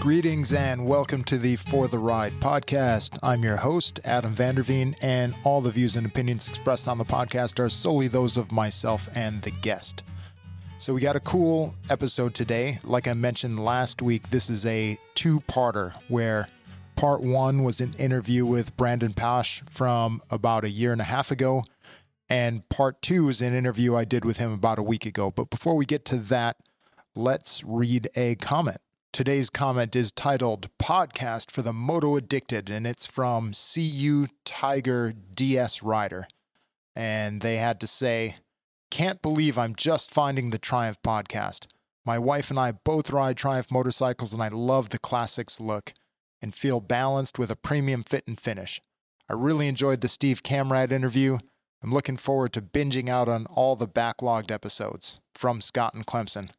Greetings and welcome to the For the Ride podcast. I'm your host, Adam Vanderveen, and all the views and opinions expressed on the podcast are solely those of myself and the guest. So, we got a cool episode today. Like I mentioned last week, this is a two parter where part one was an interview with Brandon Paasch from about a year and a half ago, and part two is an interview I did with him about a week ago. But before we get to that, let's read a comment. Today's comment is titled Podcast for the Moto Addicted, and it's from CU Tiger DS Rider. And they had to say, Can't believe I'm just finding the Triumph podcast. My wife and I both ride Triumph motorcycles, and I love the classics look and feel balanced with a premium fit and finish. I really enjoyed the Steve Camrad interview. I'm looking forward to binging out on all the backlogged episodes from Scott and Clemson.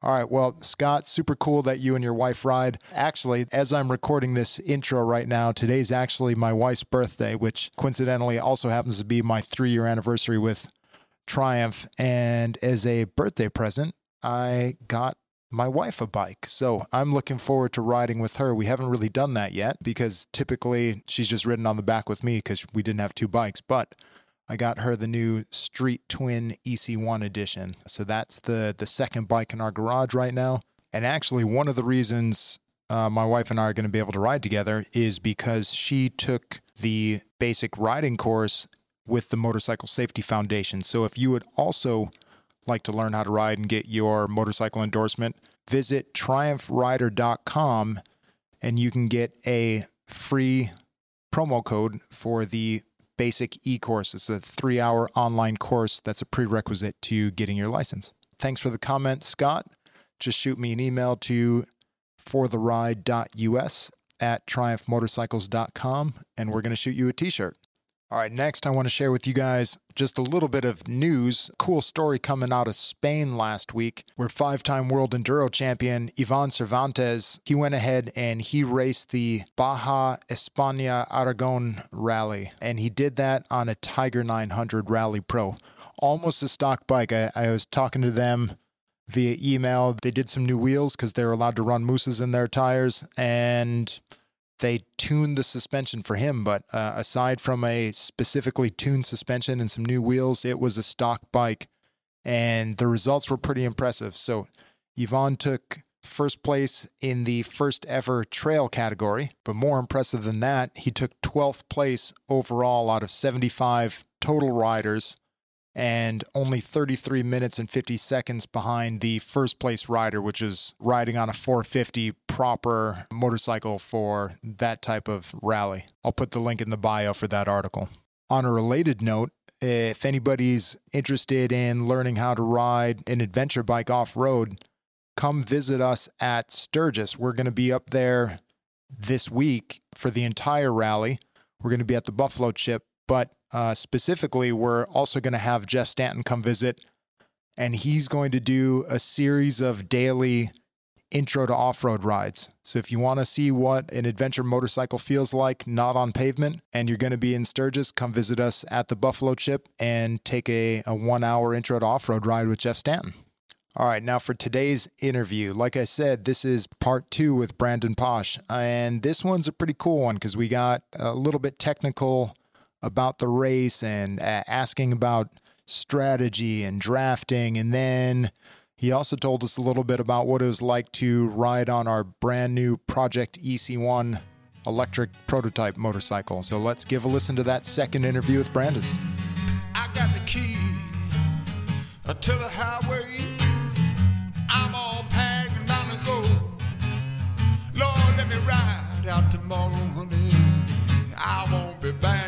All right. Well, Scott, super cool that you and your wife ride. Actually, as I'm recording this intro right now, today's actually my wife's birthday, which coincidentally also happens to be my three year anniversary with Triumph. And as a birthday present, I got my wife a bike. So I'm looking forward to riding with her. We haven't really done that yet because typically she's just ridden on the back with me because we didn't have two bikes. But I got her the new Street Twin EC1 edition. So that's the the second bike in our garage right now. And actually, one of the reasons uh, my wife and I are going to be able to ride together is because she took the basic riding course with the Motorcycle Safety Foundation. So if you would also like to learn how to ride and get your motorcycle endorsement, visit triumphrider.com and you can get a free promo code for the basic e course. It's a three hour online course that's a prerequisite to getting your license. Thanks for the comment, Scott. Just shoot me an email to fortheride.us at triumphmotorcycles.com and we're going to shoot you a t shirt. All right, next, I want to share with you guys just a little bit of news. Cool story coming out of Spain last week, where five time world enduro champion Ivan Cervantes, he went ahead and he raced the Baja España Aragon rally. And he did that on a Tiger 900 Rally Pro. Almost a stock bike. I, I was talking to them via email. They did some new wheels because they're allowed to run mousses in their tires. And they tuned the suspension for him, but uh, aside from a specifically tuned suspension and some new wheels, it was a stock bike, and the results were pretty impressive. So, Ivan took first place in the first ever trail category, but more impressive than that, he took 12th place overall out of 75 total riders and only 33 minutes and 50 seconds behind the first place rider, which is riding on a 450 proper motorcycle for that type of rally. I'll put the link in the bio for that article. On a related note, if anybody's interested in learning how to ride an adventure bike off road, come visit us at Sturgis. We're going to be up there this week for the entire rally. We're going to be at the Buffalo Chip, but uh, specifically, we're also going to have Jeff Stanton come visit, and he's going to do a series of daily intro to off road rides. So, if you want to see what an adventure motorcycle feels like, not on pavement, and you're going to be in Sturgis, come visit us at the Buffalo Chip and take a, a one hour intro to off road ride with Jeff Stanton. All right, now for today's interview, like I said, this is part two with Brandon Paasch, And this one's a pretty cool one because we got a little bit technical about the race and uh, asking about strategy and drafting. And then he also told us a little bit about what it was like to ride on our brand new Project TE-1 electric prototype motorcycle. So let's give a listen to that second interview with Brandon. I got the key to the highway. I'm all packed and to go. Lord, let me ride out tomorrow, honey. I won't be back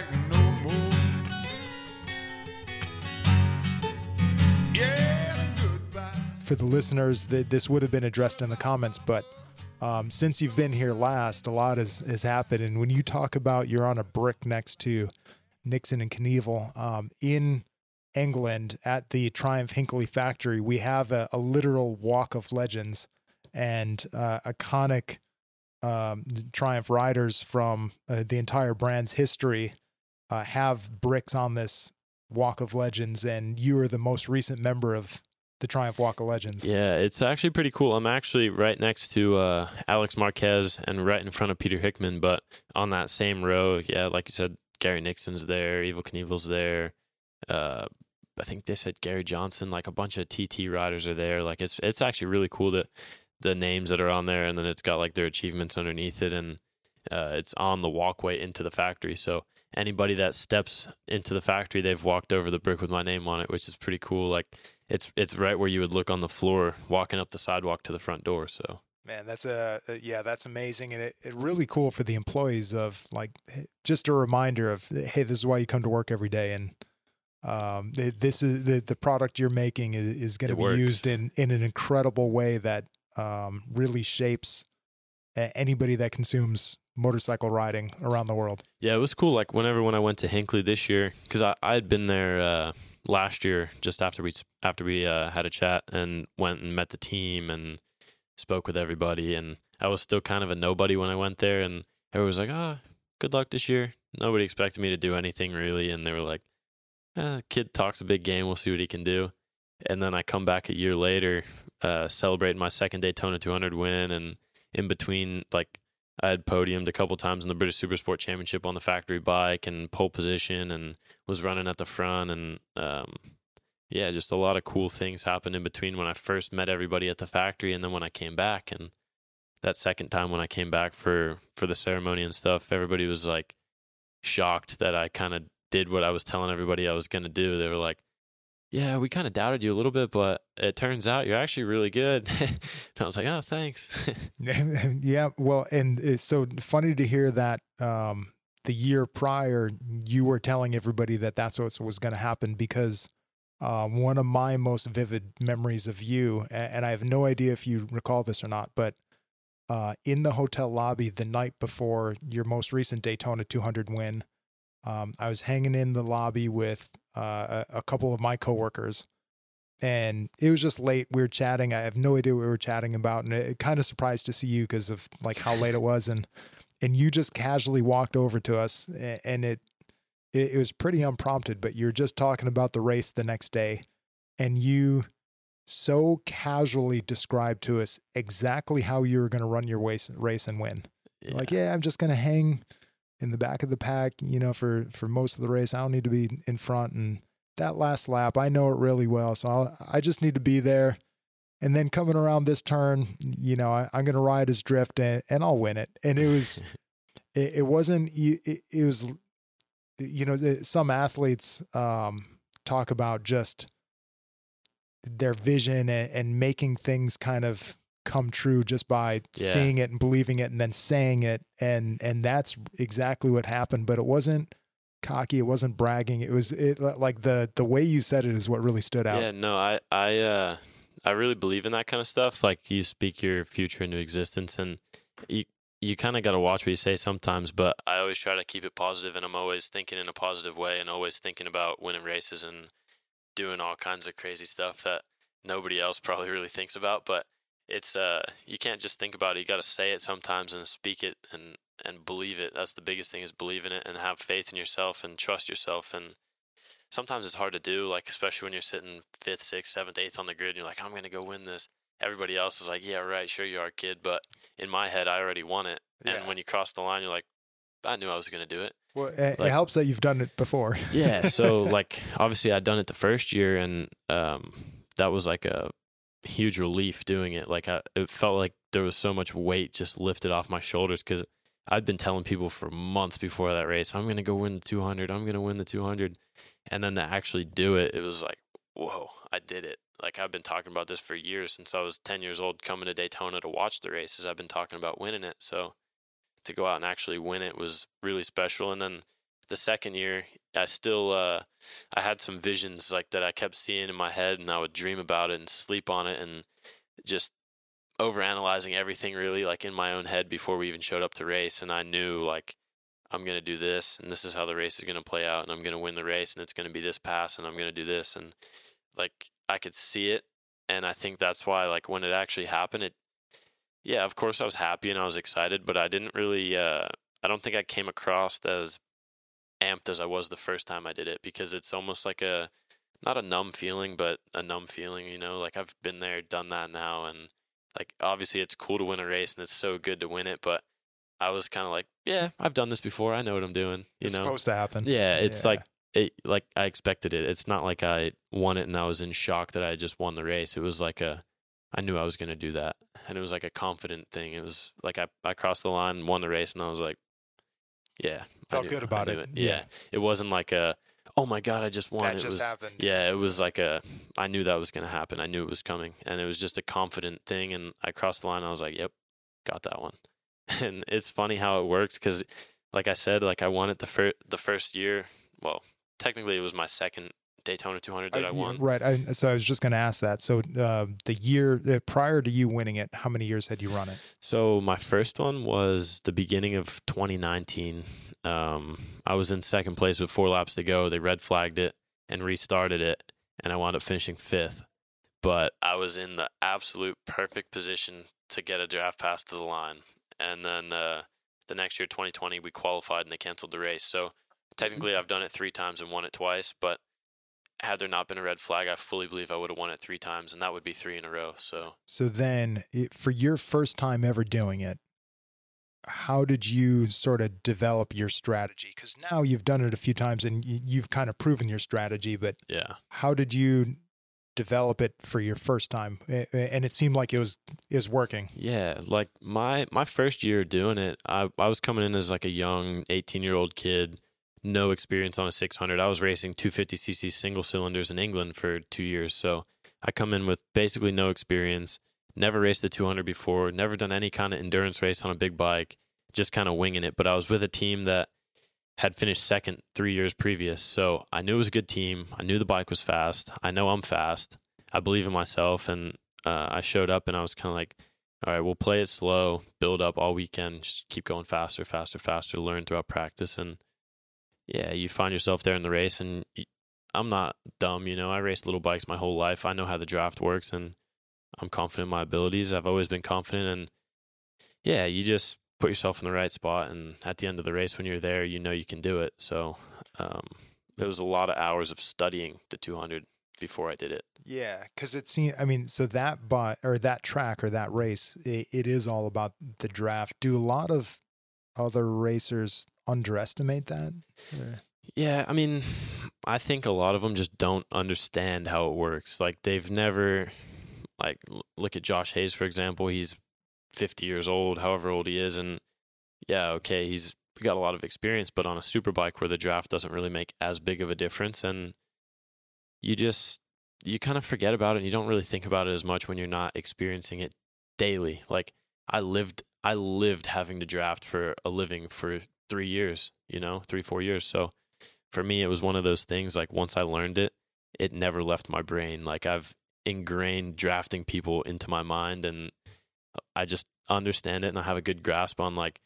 For the listeners, that this would have been addressed in the comments, but um, since you've been here last, a lot has, has happened. And when you talk about you're on a brick next to Nixon and Knievel um, in England at the Triumph Hinckley factory, we have a, a literal walk of legends and uh, iconic um, Triumph riders from uh, the entire brand's history uh, have bricks on this walk of legends, and you are the most recent member of the Triumph Walk of Legends. Yeah, it's actually pretty cool. I'm actually right next to uh, Alex Marquez and right in front of Peter Hickman, but on that same row, yeah, like you said, Gary Nixon's there, Evel Knievel's there. Uh, I think they said Gary Johnson, like a bunch of TT riders are there. Like it's it's actually really cool that the names that are on there, and then it's got like their achievements underneath it, and uh, it's on the walkway into the factory. So anybody that steps into the factory, they've walked over the brick with my name on it, which is pretty cool. Like it's it's right where you would look on the floor walking up the sidewalk to the front door. So Man, that's a, a yeah, that's amazing, and it, it really cool for the employees of like just a reminder of hey, this is why you come to work every day, and um, this is the the product you're making is, is going to be works. used in in an incredible way that um, really shapes anybody that consumes motorcycle riding around the world. Yeah, it was cool. Like whenever when I went to Hinckley this year, because I I had been there uh, last year just after we after we uh, had a chat and went and met the team and spoke with everybody, and I was still kind of a nobody when I went there, and everyone was like, "Ah, good luck this year." Nobody expected me to do anything really, and they were like, eh, "Kid talks a big game. We'll see what he can do." And then I come back a year later, uh, celebrating my second Daytona 200 win, and in between, like I had podiumed a couple times in the British Supersport Championship on the factory bike and pole position and was running at the front and um, yeah, just a lot of cool things happened in between when I first met everybody at the factory and then when I came back and that second time when I came back for for the ceremony and stuff, everybody was like shocked that I kind of did what I was telling everybody I was going to do. They were like, "Yeah, we kind of doubted you a little bit, but it turns out you're actually really good." and I was like, "Oh, thanks." yeah, well, and it's so funny to hear that um, the year prior you were telling everybody that that's what was going to happen because uh, one of my most vivid memories of you, and I have no idea if you recall this or not, but uh, in the hotel lobby the night before your most recent Daytona 200 win, um, I was hanging in the lobby with uh, a, a couple of my coworkers and it was just late. We were chatting. I have no idea what we were chatting about, and it, kind of surprised to see you because of like how late it was, and and you just casually walked over to us, and it, it was pretty unprompted, but you're just talking about the race the next day, and you so casually described to us exactly how you were going to run your race race and win. Yeah. Like, yeah, I'm just going to hang in the back of the pack, you know, for for most of the race. I don't need to be in front and that last lap, I know it really well. So I'll, I just need to be there. And then coming around this turn, you know, I, I'm going to ride his drift and, and I'll win it. And it was, it, it wasn't, it, it was, you know, some athletes um, talk about just their vision and, and making things kind of come true just by Yeah. seeing it and believing it and then saying it. And, and that's exactly what happened. But it wasn't, cocky. It wasn't bragging. It was it like the the way you said it is what really stood out. Yeah, no, I I uh I really believe in that kind of stuff. Like you speak your future into existence and you you kind of got to watch what you say sometimes, but I always try to keep it positive and I'm always thinking in a positive way and always thinking about winning races and doing all kinds of crazy stuff that nobody else probably really thinks about, but it's uh you can't just think about it. You got to say it sometimes and speak it and and believe it. That's the biggest thing is believe in it and have faith in yourself and trust yourself and sometimes it's hard to do, like especially when you're sitting fifth, sixth, seventh, eighth on the grid and you're like, I'm gonna go win this. Everybody else is like, Yeah, right, sure you are, kid. But in my head I already won it. Yeah. And when you cross the line you're like, I knew I was gonna do it. Well, it, it helps that you've done it before. Yeah. So like obviously I'd done it the first year and um that was like a huge relief doing it. Like I it felt like there was so much weight just lifted off my shoulders because I'd been telling people for months before that race, I'm gonna go win the 200. I'm gonna win the 200, and then to actually do it, it was like, whoa, I did it. Like I've been talking about this for years since I was 10 years old, coming to Daytona to watch the races. I've been talking about winning it. So to go out and actually win it was really special. And then the second year, I still uh, I had some visions like that I kept seeing in my head, and I would dream about it and sleep on it, and just overanalyzing everything really like in my own head before we even showed up to race. And I knew like I'm gonna do this, and this is how the race is gonna play out, and I'm gonna win the race, and it's gonna be this pass, and I'm gonna do this, and like I could see it, and I think that's why like when it actually happened, it yeah, of course I was happy and I was excited, but I didn't really uh, I don't think I came across as amped as I was the first time I did it because it's almost like a not a numb feeling, but a numb feeling. You know, like I've been there, done that now, and like obviously it's cool to win a race and it's so good to win it, but I was kind of like, yeah, I've done this before. I know what I'm doing. You it's know, supposed to happen. yeah, it's Yeah. like it, like I expected it. It's not like I won it and I was in shock that I just won the race. It was like a, I knew I was gonna do that, and it was like a confident thing. It was like I I crossed the line, won the race, and I was like, yeah, Felt good about knew it. Yeah. Yeah. it wasn't like a, oh my god, I just won. that it just was, happened. yeah, it was like a, I knew that was gonna happen. I knew it was coming, and it was just a confident thing. And I crossed the line. I was like, yep, got that one. And it's funny how it works because, like I said, like I won it the first the first year. Well, technically it was my second Daytona 200 that I, Uh, won. Right. I, so I was just going to ask that. So uh, the year uh, prior to you winning it, how many years had you run it? So my first one was the beginning of 2019. Um, I was in second place with four laps to go. They red flagged it and restarted it, and I wound up finishing fifth. But I was in the absolute perfect position to get a draft pass to the line. And then uh, the next year, 2020, we qualified and they canceled the race. So technically, I've done it three times and won it twice. But had there not been a red flag, I fully believe I would have won it three times, and that would be three in a row. So So then, it, for your first time ever doing it, how did you sort of develop your strategy? Because now you've done it a few times and you've kind of proven your strategy, but yeah. how did you develop it for your first time? And it seemed like it was is working. Yeah, like my my first year doing it, I I was coming in as like a young 18-year-old kid, no experience on a 600. I was racing 250cc single cylinders in England for 2 years. So, I come in with basically no experience, never raced the 200 before, never done any kind of endurance race on a big bike, just kind of winging it, but I was with a team that had finished second 3 years previous. So, I knew it was a good team. I knew the bike was fast. I know I'm fast. I believe in myself and uh, I showed up and I was kind of like all right, we'll play it slow, build up all weekend, just keep going faster, faster, faster, learn throughout practice. And yeah, you find yourself there in the race. And I'm not dumb, you know, I raced little bikes my whole life. I know how the draft works and I'm confident in my abilities. I've always been confident. And yeah, you just put yourself in the right spot. And at the end of the race, when you're there, you know you can do it. So um, it was a lot of hours of studying the 200 before I did it. Yeah, because it seems. I mean, so that but or that track or that race, it, it is all about the draft. Do a lot of other racers underestimate that? Or- Yeah, I mean, I think a lot of them just don't understand how it works. Like they've never, like, look at Josh Hayes for example. He's 50 years old, however old he is, and yeah, okay, he's got a lot of experience, but on a super bike where the draft doesn't really make as big of a difference, and you just you kind of forget about it. and You don't really think about it as much when you're not experiencing it daily. Like I lived, I lived having to draft for a living for three years. You know, three four years. So for me, it was one of those things. Like once I learned it, it never left my brain. Like I've ingrained drafting people into my mind, and I just understand it, and I have a good grasp on like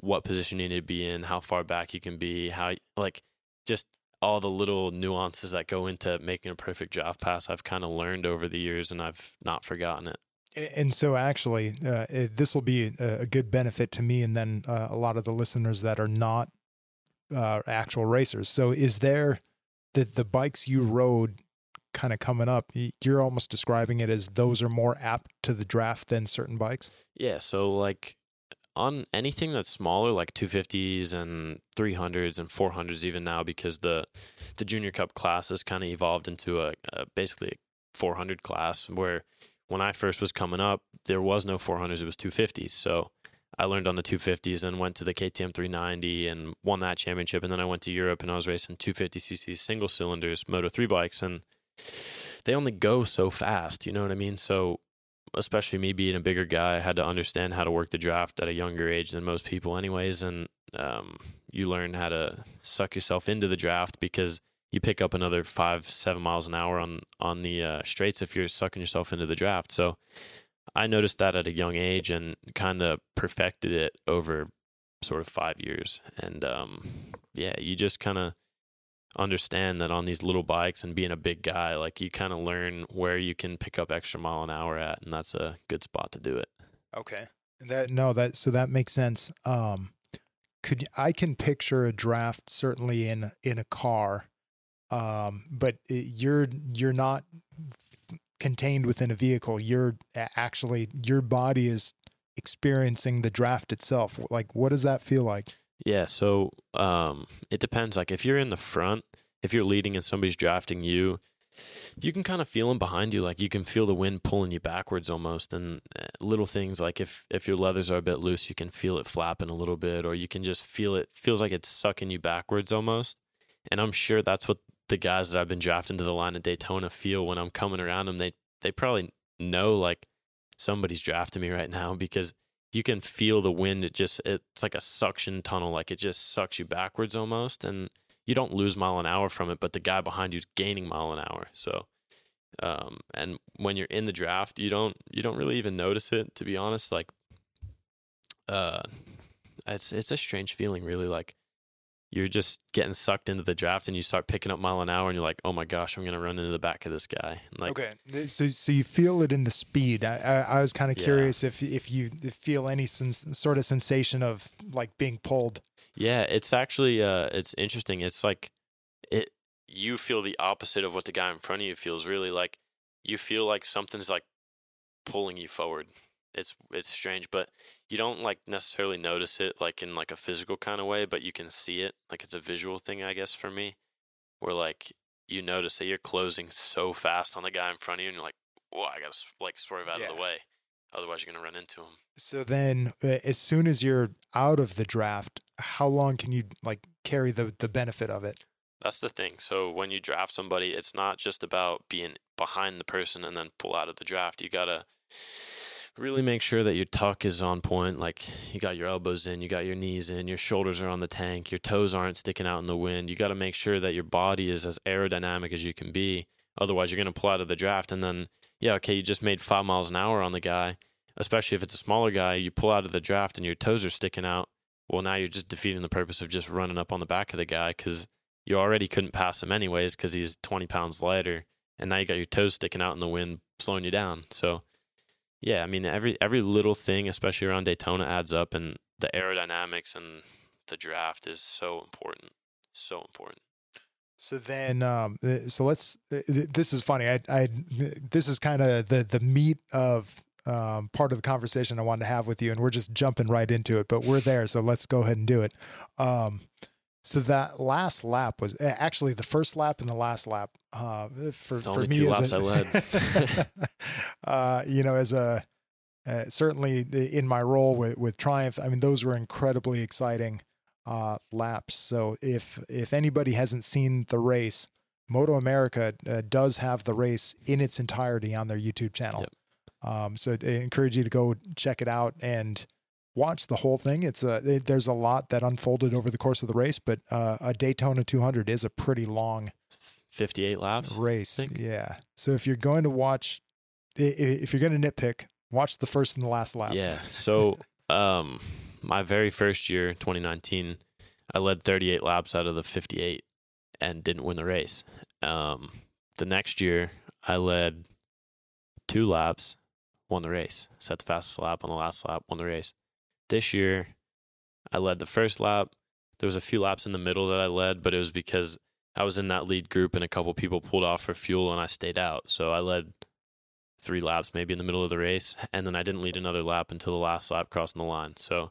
what position you need to be in, how far back you can be, how like just all the little nuances that go into making a perfect draft pass. I've kind of learned over the years, and I've not forgotten it. And so, actually, uh, this will be a, good benefit to me, and then uh, a lot of the listeners that are not uh, actual racers. So, is there the the bikes you rode kind of coming up? You're almost describing it as those are more apt to the draft than certain bikes. Yeah, so like on anything that's smaller, like 250s and 300s and 400s, even now, because the the Junior Cup class has kind of evolved into a, a basically a 400 class. Where when I first was coming up, there was no 400s; it was 250s. So I learned on the 250s, then went to the KTM 390 and won that championship, and then I went to Europe and I was racing 250cc single cylinders Moto 3 bikes, and they only go so fast. You know what I mean? So especially me being a bigger guy, I had to understand how to work the draft at a younger age than most people, anyways. And um, you learn how to suck yourself into the draft because you pick up another five, seven miles an hour on on the uh, straights if you're sucking yourself into the draft. So I noticed that at a young age and kind of perfected it over sort of five years. And um, yeah, you just kind of understand that on these little bikes and being a big guy, like you kind of learn where you can pick up extra mile an hour at, and that's a good spot to do it. Okay. That no, that so that makes sense. Um, could I can picture a draft certainly in in a car, um, but it, you're you're not contained within a vehicle. You're actually your body is experiencing the draft itself. Like, what does that feel like? Yeah, so um, it depends. Like if you're in the front, if you're leading and somebody's drafting you, you can kind of feel them behind you. Like you can feel the wind pulling you backwards almost, and uh, little things like if if your leathers are a bit loose, you can feel it flapping a little bit, or you can just feel it feels like it's sucking you backwards almost. And I'm sure that's what the guys that I've been drafting to the line of Daytona feel when I'm coming around them. They they probably know like somebody's drafting me right now because you can feel the wind. It just it's like a suction tunnel, like it just sucks you backwards almost, and you don't lose mile an hour from it, but the guy behind you's gaining mile an hour. So, um, and when you're in the draft, you don't you don't really even notice it. To be honest, like, uh, it's it's a strange feeling, really. Like you're just getting sucked into the draft, and you start picking up mile an hour, and you're like, oh my gosh, I'm gonna run into the back of this guy. Like, okay, so so you feel it in the speed. I I, I was kind of Yeah. curious if if you feel any sens- sort of sensation of like being pulled. Yeah, it's actually uh it's interesting. It's like it you feel the opposite of what the guy in front of you feels really like you feel like something's like pulling you forward. It's it's strange, but you don't like necessarily notice it like in like a physical kind of way, but you can see it. Like it's a visual thing, I guess for me, where like you notice that you're closing so fast on the guy in front of you and you're like, "Whoa, I got to like swerve out of the way." Otherwise, you're going to run into him. So then, uh, as soon as you're out of the draft, how long can you like carry the the benefit of it? That's the thing. So when you draft somebody, it's not just about being behind the person and then pull out of the draft. You gotta really make sure that your tuck is on point. Like you got your elbows in, you got your knees in, your shoulders are on the tank, your toes aren't sticking out in the wind. You got to make sure that your body is as aerodynamic as you can be. Otherwise, you're gonna pull out of the draft and then yeah, okay, you just made five miles an hour on the guy. Especially if it's a smaller guy, you pull out of the draft and your toes are sticking out. Well, now you're just defeating the purpose of just running up on the back of the guy because you already couldn't pass him anyways because he's 20 pounds lighter and now you got your toes sticking out in the wind slowing you down so yeah i mean every every little thing especially around daytona adds up and the aerodynamics and the draft is so important so important So then, um, uh, so let's. uh, This is funny. I, I this is kind of the the meat of um, part of the conversation I wanted to have with you, and we're just jumping right into it. But we're there, so let's go ahead and do it. Um, so that last lap was uh, actually the first lap and the last lap. Uh, for The for only me, two as laps I a, uh, you know, as a uh, certainly in my role with with Triumph, I mean, those were incredibly exciting uh, laps. So if if anybody hasn't seen the race, Moto America uh, does have the race in its entirety on their YouTube channel. Yep. Um, so I encourage you to go check it out and watch the whole thing. It's a it, there's a lot that unfolded over the course of the race, but uh, a Daytona 200 is a pretty long 58 laps race. Yeah. So if you're going to watch, if you're going to nitpick, watch the first and the last lap. Yeah. So, um, my very first year, 2019, I led 38 laps out of the 58 and didn't win the race. Um, the next year, I led two laps, won the race, set the fastest lap on the last lap, won the race. This year, I led the first lap. There was a few laps in the middle that I led, but it was because I was in that lead group and a couple people pulled off for fuel and I stayed out. So I led three laps maybe in the middle of the race and then I didn't lead another lap until the last lap crossing the line. So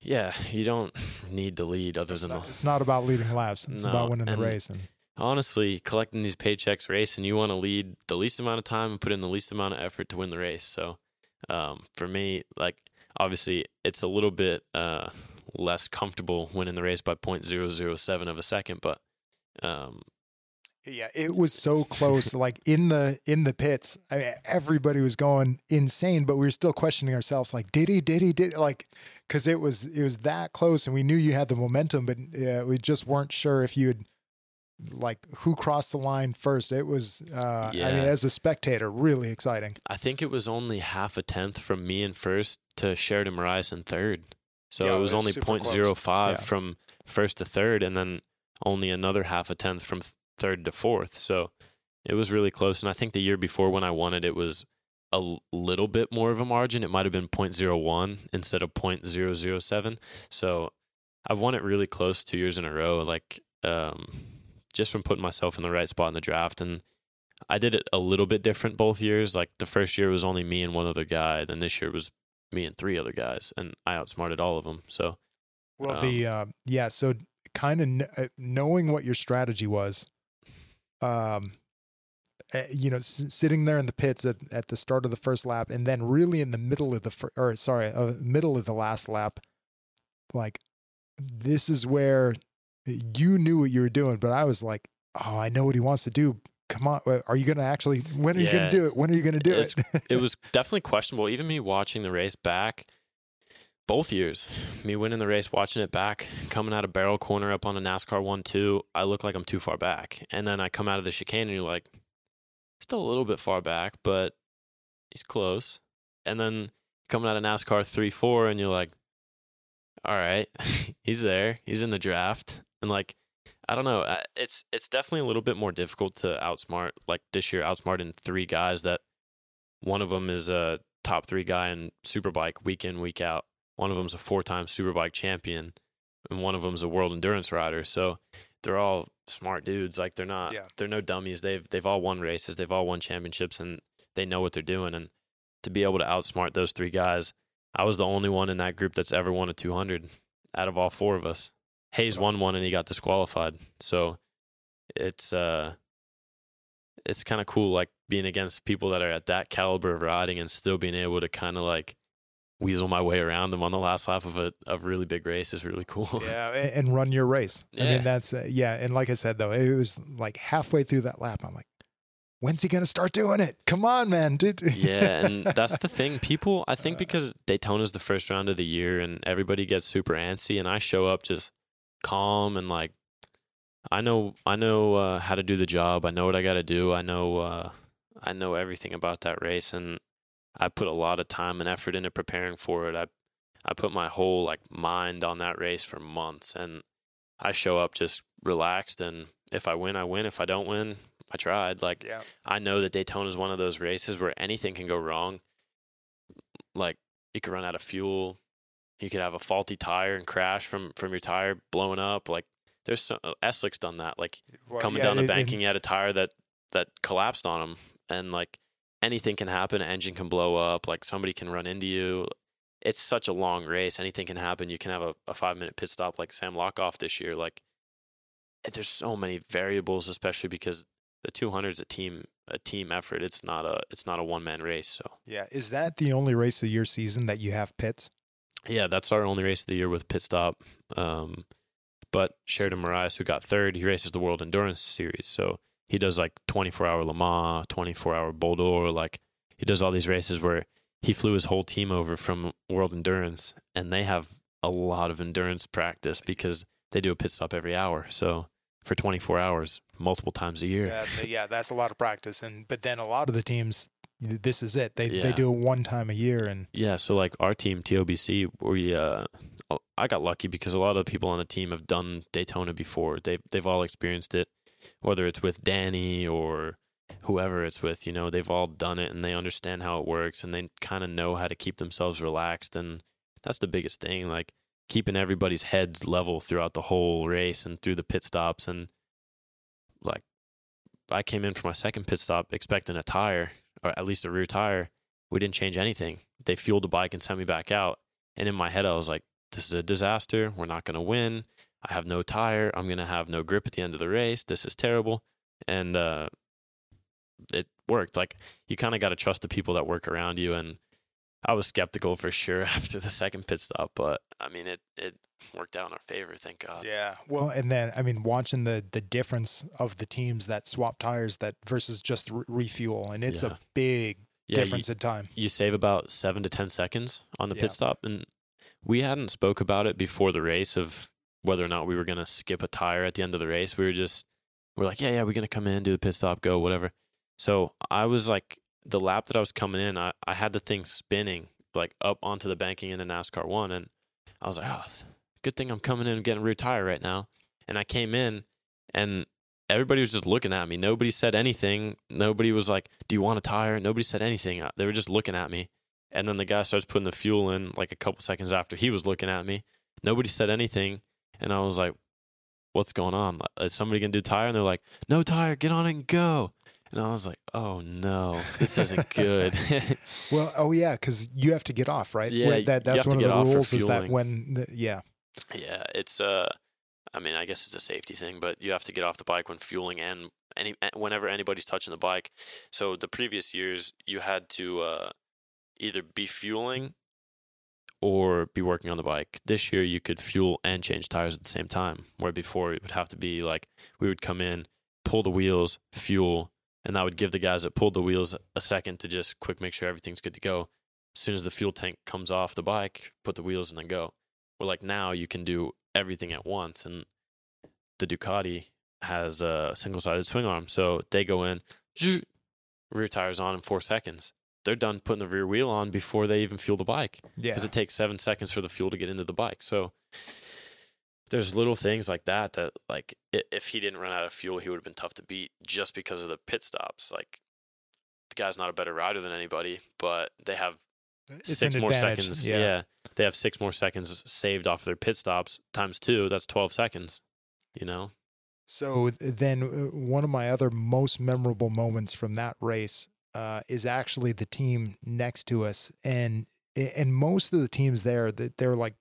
yeah, you don't need to lead other It's than not, it's not about leading laps. It's No, about winning the race. And honestly collecting these paychecks race and you want to lead the least amount of time and put in the least amount of effort to win the race. So um, for me, like obviously it's a little bit uh, less comfortable winning the race by 0.007 of a second, but um, yeah, it was so close. like in the in the pits, I mean, everybody was going insane, but we were still questioning ourselves. Like, did he? Did he? Did like? Because it was it was that close, and we knew you had the momentum, but uh, we just weren't sure if you had like who crossed the line first. It was, uh, I mean, as a spectator, really exciting. I think it was only half a tenth from me in first to Sheridan Morais in third. So Yeah, it was only super 0.05 Yeah. from first to third, and then only another half a tenth from third to fourth. So it was really close. And I think the year before when I won it, it was a little bit more of a margin. It might have been 0.01 instead of 0.007. So I've won it really close two years in a row. Like, um, just from putting myself in the right spot in the draft. And I did it a little bit different both years. Like the first year was only me and one other guy. Then this year was me and three other guys, and I outsmarted all of them. So Well, the uh, yeah, so kind of kn- uh, knowing what your strategy was, um, uh, you know, s- sitting there in the pits at, at the start of the first lap, and then really in the middle of the fir- or sorry, uh, middle of the last lap, like this is where you knew what you were doing, but I was like, oh, I know what he wants to do. Come on, uh, are you going to actually? When are you going to do it? When are you going to do It's- it? it was definitely questionable. Even me watching the race back, both years, me winning the race, watching it back, coming out of barrel corner up on a NASCAR one two, I look like I'm too far back, and then I come out of the chicane and you're like, still a little bit far back, but he's close. And then coming out of NASCAR three four, and you're like, all right, he's there, he's in the draft, and like. I don't know. It's it's definitely a little bit more difficult to outsmart. Like this year, outsmarting three guys that one of them is a top three guy in Superbike week in week out. One of them's a four time Superbike champion, and one of them's a world endurance rider. So they're all smart dudes. Like they're not Yeah. they're no dummies. They've they've all won races. They've all won championships, and they know what they're doing. And to be able to outsmart those three guys, I was the only one in that group that's ever won a 200 out of all four of us. Hayes won one and he got disqualified. So it's uh it's kind of cool like being against people that are at that caliber of riding and still being able to kind of like weasel my way around them on the last lap of a of really big race is really cool. yeah, and run your race. I Yeah. mean, that's uh, yeah. And like I said, though, it was like halfway through that lap, I'm like, when's he gonna start doing it? Come on, man, dude. yeah, and that's the thing. People, I think because Daytona's the first round of the year and everybody gets super antsy, and I show up just calm and like, I know, I know uh, how to do the job. I know what I got to do. I know, uh, I know everything about that race, and I put a lot of time and effort into preparing for it. I, I put my whole like mind on that race for months, and I show up just relaxed. And if I win, I win. If I don't win, I tried. Like yeah, I know that Daytona is one of those races where anything can go wrong. Like you could run out of fuel, you could have a faulty tire and crash from from your tire blowing up. Like there's so uh, Eslick's done that. Like Well, coming yeah, down the and- banking, he had a tire that that collapsed on him, and like anything can happen. An engine can blow up. Like somebody can run into you. It's such a long race. Anything can happen. You can have a, a five minute pit stop like Sam Lochoff this year. Like eh, there's so many variables, especially because the 200 is a team a team effort. It's not a it's not a one man race. So yeah. Is that the only race of your season that you have pits? Yeah, that's our only race of the year with pit stop. Um, but Sheridan Morais, who got third, he races the World Endurance Series. So he does like 24 hour Le Mans, 24 hour Bol d'Or. Like he does all these races where he flew his whole team over from World Endurance, and they have a lot of endurance practice because they do a pit stop every hour. So for 24 hours, multiple times a year. Yeah, yeah, that's a lot of practice. And but then a lot of the teams, this is it. They they do it one time a year, and Yeah, so like our team TOBC, we uh, I got lucky because a lot of people on the team have done Daytona before. They they've all experienced it, whether it's with Danny or whoever it's with. You know, they've all done it and they understand how it works and they kind of know how to keep themselves relaxed. And that's the biggest thing, like keeping everybody's heads level throughout the whole race and through the pit stops. And like, I came in for my second pit stop expecting a tire or at least a rear tire. We didn't change anything. They fueled the bike and sent me back out. And in my head, I was like, this is a disaster. We're not going to win. I have no tire. I'm going to have no grip at the end of the race. This is terrible. And uh, it worked. Like, you kind of got to trust the people that work around you. And I was skeptical for sure after the second pit stop, but I mean, it, it worked out in our favor. Thank God. yeah. Well, and then I mean, watching the the difference of the teams that swap tires that versus just re- refuel, and it's Yeah. a big Yeah, you- difference in time. you save about seven to ten seconds on the Yeah. pit stop and we hadn't spoke about it before the race of whether or not we were going to skip a tire at the end of the race we were just we're like yeah yeah we're going to come in do the pit stop go whatever so i was like the lap that i was coming in i, I had the thing spinning like up onto the banking in into nascar one and i was like oh good thing i'm coming in and getting rear tire right now and i came in and everybody was just looking at me. Nobody said anything. Nobody was like, "Do you want a tire?" Nobody said anything. Uh, They were just looking at me. And then the guy starts putting the fuel in like a couple seconds after he was looking at me. Nobody said anything, and I was like, what's going on? Is somebody gonna do tire? And they're like, no tire, get on and go. And I was like, oh no, this isn't good. well, oh yeah, because you have to get off, right? Yeah, that, that's one of the rules is that when, the, yeah, yeah, it's uh, I mean, I guess it's a safety thing, but you have to get off the bike when fueling and any whenever anybody's touching the bike. So the previous years, you had to uh, either be fueling or be working on the bike. This year, you could fuel and change tires at the same time, where before it would have to be like we would come in, pull the wheels, fuel, and that would give the guys that pulled the wheels a second to just quick make sure everything's good to go. As soon as the fuel tank comes off the bike, put the wheels and then go. Where like now you can do everything at once, and the Ducati has a single-sided swing arm, so they go in, rear tires on in four seconds. They're done putting the rear wheel on before they even fuel the bike yeah, because it takes seven seconds for the fuel to get into the bike. So there's little things like that that like if he didn't run out of fuel, he would have been tough to beat just because of the pit stops. Like the guy's not a better rider than anybody, but they have six more advantage. seconds. Yeah. they have six more seconds saved off their pit stops times two. That's twelve seconds. You know, So then, uh, one of my other most memorable moments from that race uh, is actually the team next to us, and and most of the teams there that they're like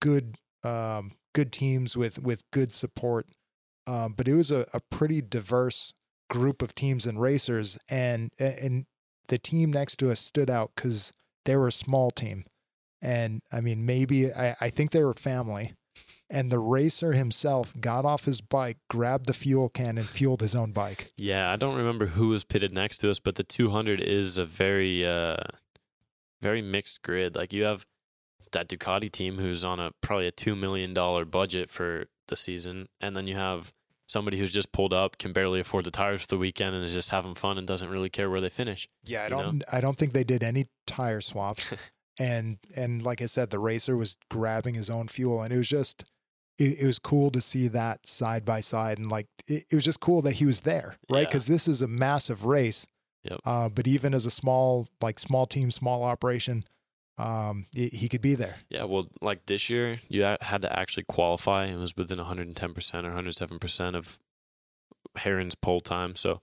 good um, good teams with with good support, um, but it was a, a pretty diverse group of teams and racers, and and the team next to us stood out because they were a small team, and I mean maybe I, I think they were family and the racer himself got off his bike, grabbed the fuel can, and fueled his own bike. Yeah, I don't remember who was pitted next to us, but the 200 is a very, uh, very mixed grid. Like you have that Ducati team who's on a probably a two million dollar budget for the season, and then you have somebody who's just pulled up, can barely afford the tires for the weekend, and is just having fun and doesn't really care where they finish. Yeah, I don't. I don't think they did any tire swaps, and and like I said, the racer was grabbing his own fuel, and it was just. It, it was cool to see that side by side, and like it, it was just cool that he was there, right? Yeah. Because this is a massive race. Yep. Uh, but even as a small, like small team, small operation, um, he, he could be there. Yeah, well, like this year, you had to actually qualify. It was within 110% or 107% of Herrin's pole time. So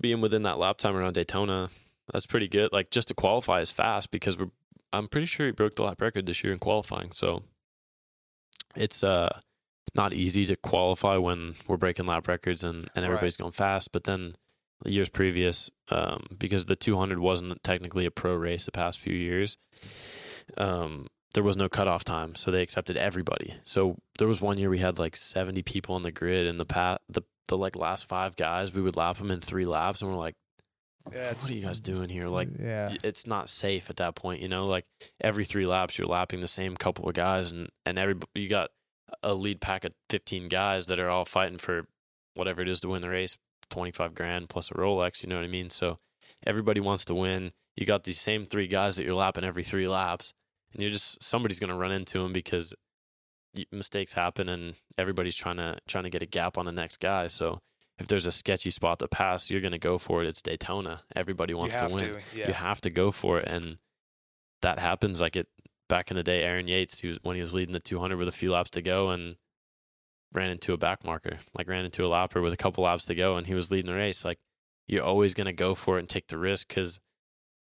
being within that lap time around Daytona, that's pretty good. Like just to qualify is fast because we're. I'm pretty sure he broke the lap record this year in qualifying. So it's uh not easy to qualify when we're breaking lap records and and everybody's going fast. But then years previous, um, because the 200 wasn't technically a pro race the past few years, um, there was no cutoff time, so they accepted everybody. So there was one year we had like 70 people on the grid, and the pat the the like last five guys, we would lap them in three laps, and we're like, Yeah, what are you guys doing here? Like, yeah, it's not safe at that point, you know. Like every three laps, you're lapping the same couple of guys, and and every you got a lead pack of 15 guys that are all fighting for whatever it is to win the race, 25 grand plus a Rolex. You know what I mean? So everybody wants to win. You got these same three guys that you're lapping every three laps, and you're just somebody's gonna run into them because mistakes happen, and everybody's trying to trying to get a gap on the next guy. So if there's a sketchy spot to pass, you're gonna go for it. It's Daytona. Everybody wants to win to. Yeah, you have to go for it and that happens like it back in the day aaron yates he was when he was leading the 200 with a few laps to go and ran into a back marker like ran into a lapper with a couple laps to go and he was leading the race like you're always going to go for it and take the risk because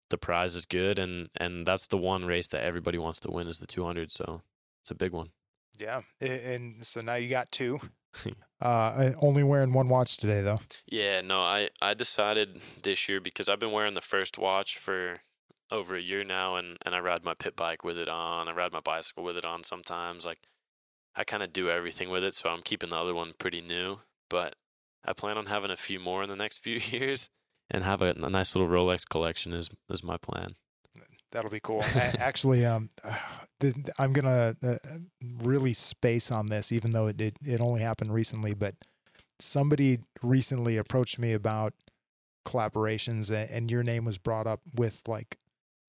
the prize is good and and that's the one race that everybody wants to win is the 200 so it's a big one Yeah, and so now you got two. uh, only wearing one watch today though. Yeah, no, I I decided this year because I've been wearing the first watch for over a year now, and and I ride my pit bike with it on. I ride my bicycle with it on sometimes. Like I kind of do everything with it, so I'm keeping the other one pretty new. But I plan on having a few more in the next few years, and have a, a nice little Rolex collection. Is is my plan. That'll be cool. Actually, um, I'm gonna uh, really space on this, even though it, it it only happened recently. But somebody recently approached me about collaborations, and your name was brought up with like,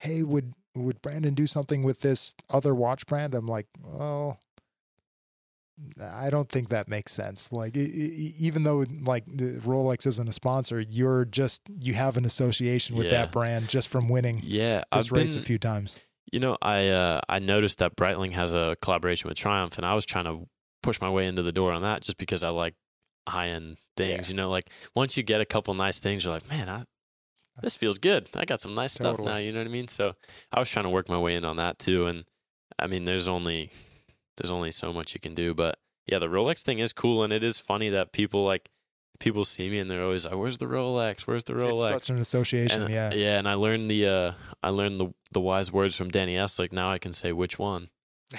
"Hey, would would Brandon do something with this other watch brand?" I'm like, "Well." I don't think that makes sense. Like, even though like the Rolex isn't a sponsor, you're just you have an association with Yeah. that brand just from winning Yeah, this I've race been, a few times. You know, I uh, I noticed that Breitling has a collaboration with Triumph, and I was trying to push my way into the door on that just because I like high end things. Yeah. You know, like once you get a couple nice things, you're like, man, I, this feels good. I got some nice stuff now. You know what I mean? So I was trying to work my way in on that too. And I mean, there's only there's only so much you can do. But yeah, the Rolex thing is cool, and it is funny that people like people see me and they're always like, "Where's the Rolex? Where's the Rolex?" It's Rolex?" such an association. and, yeah. yeah, and I learned the uh, I learned the the wise words from Danny Eslick. Now I can say which one.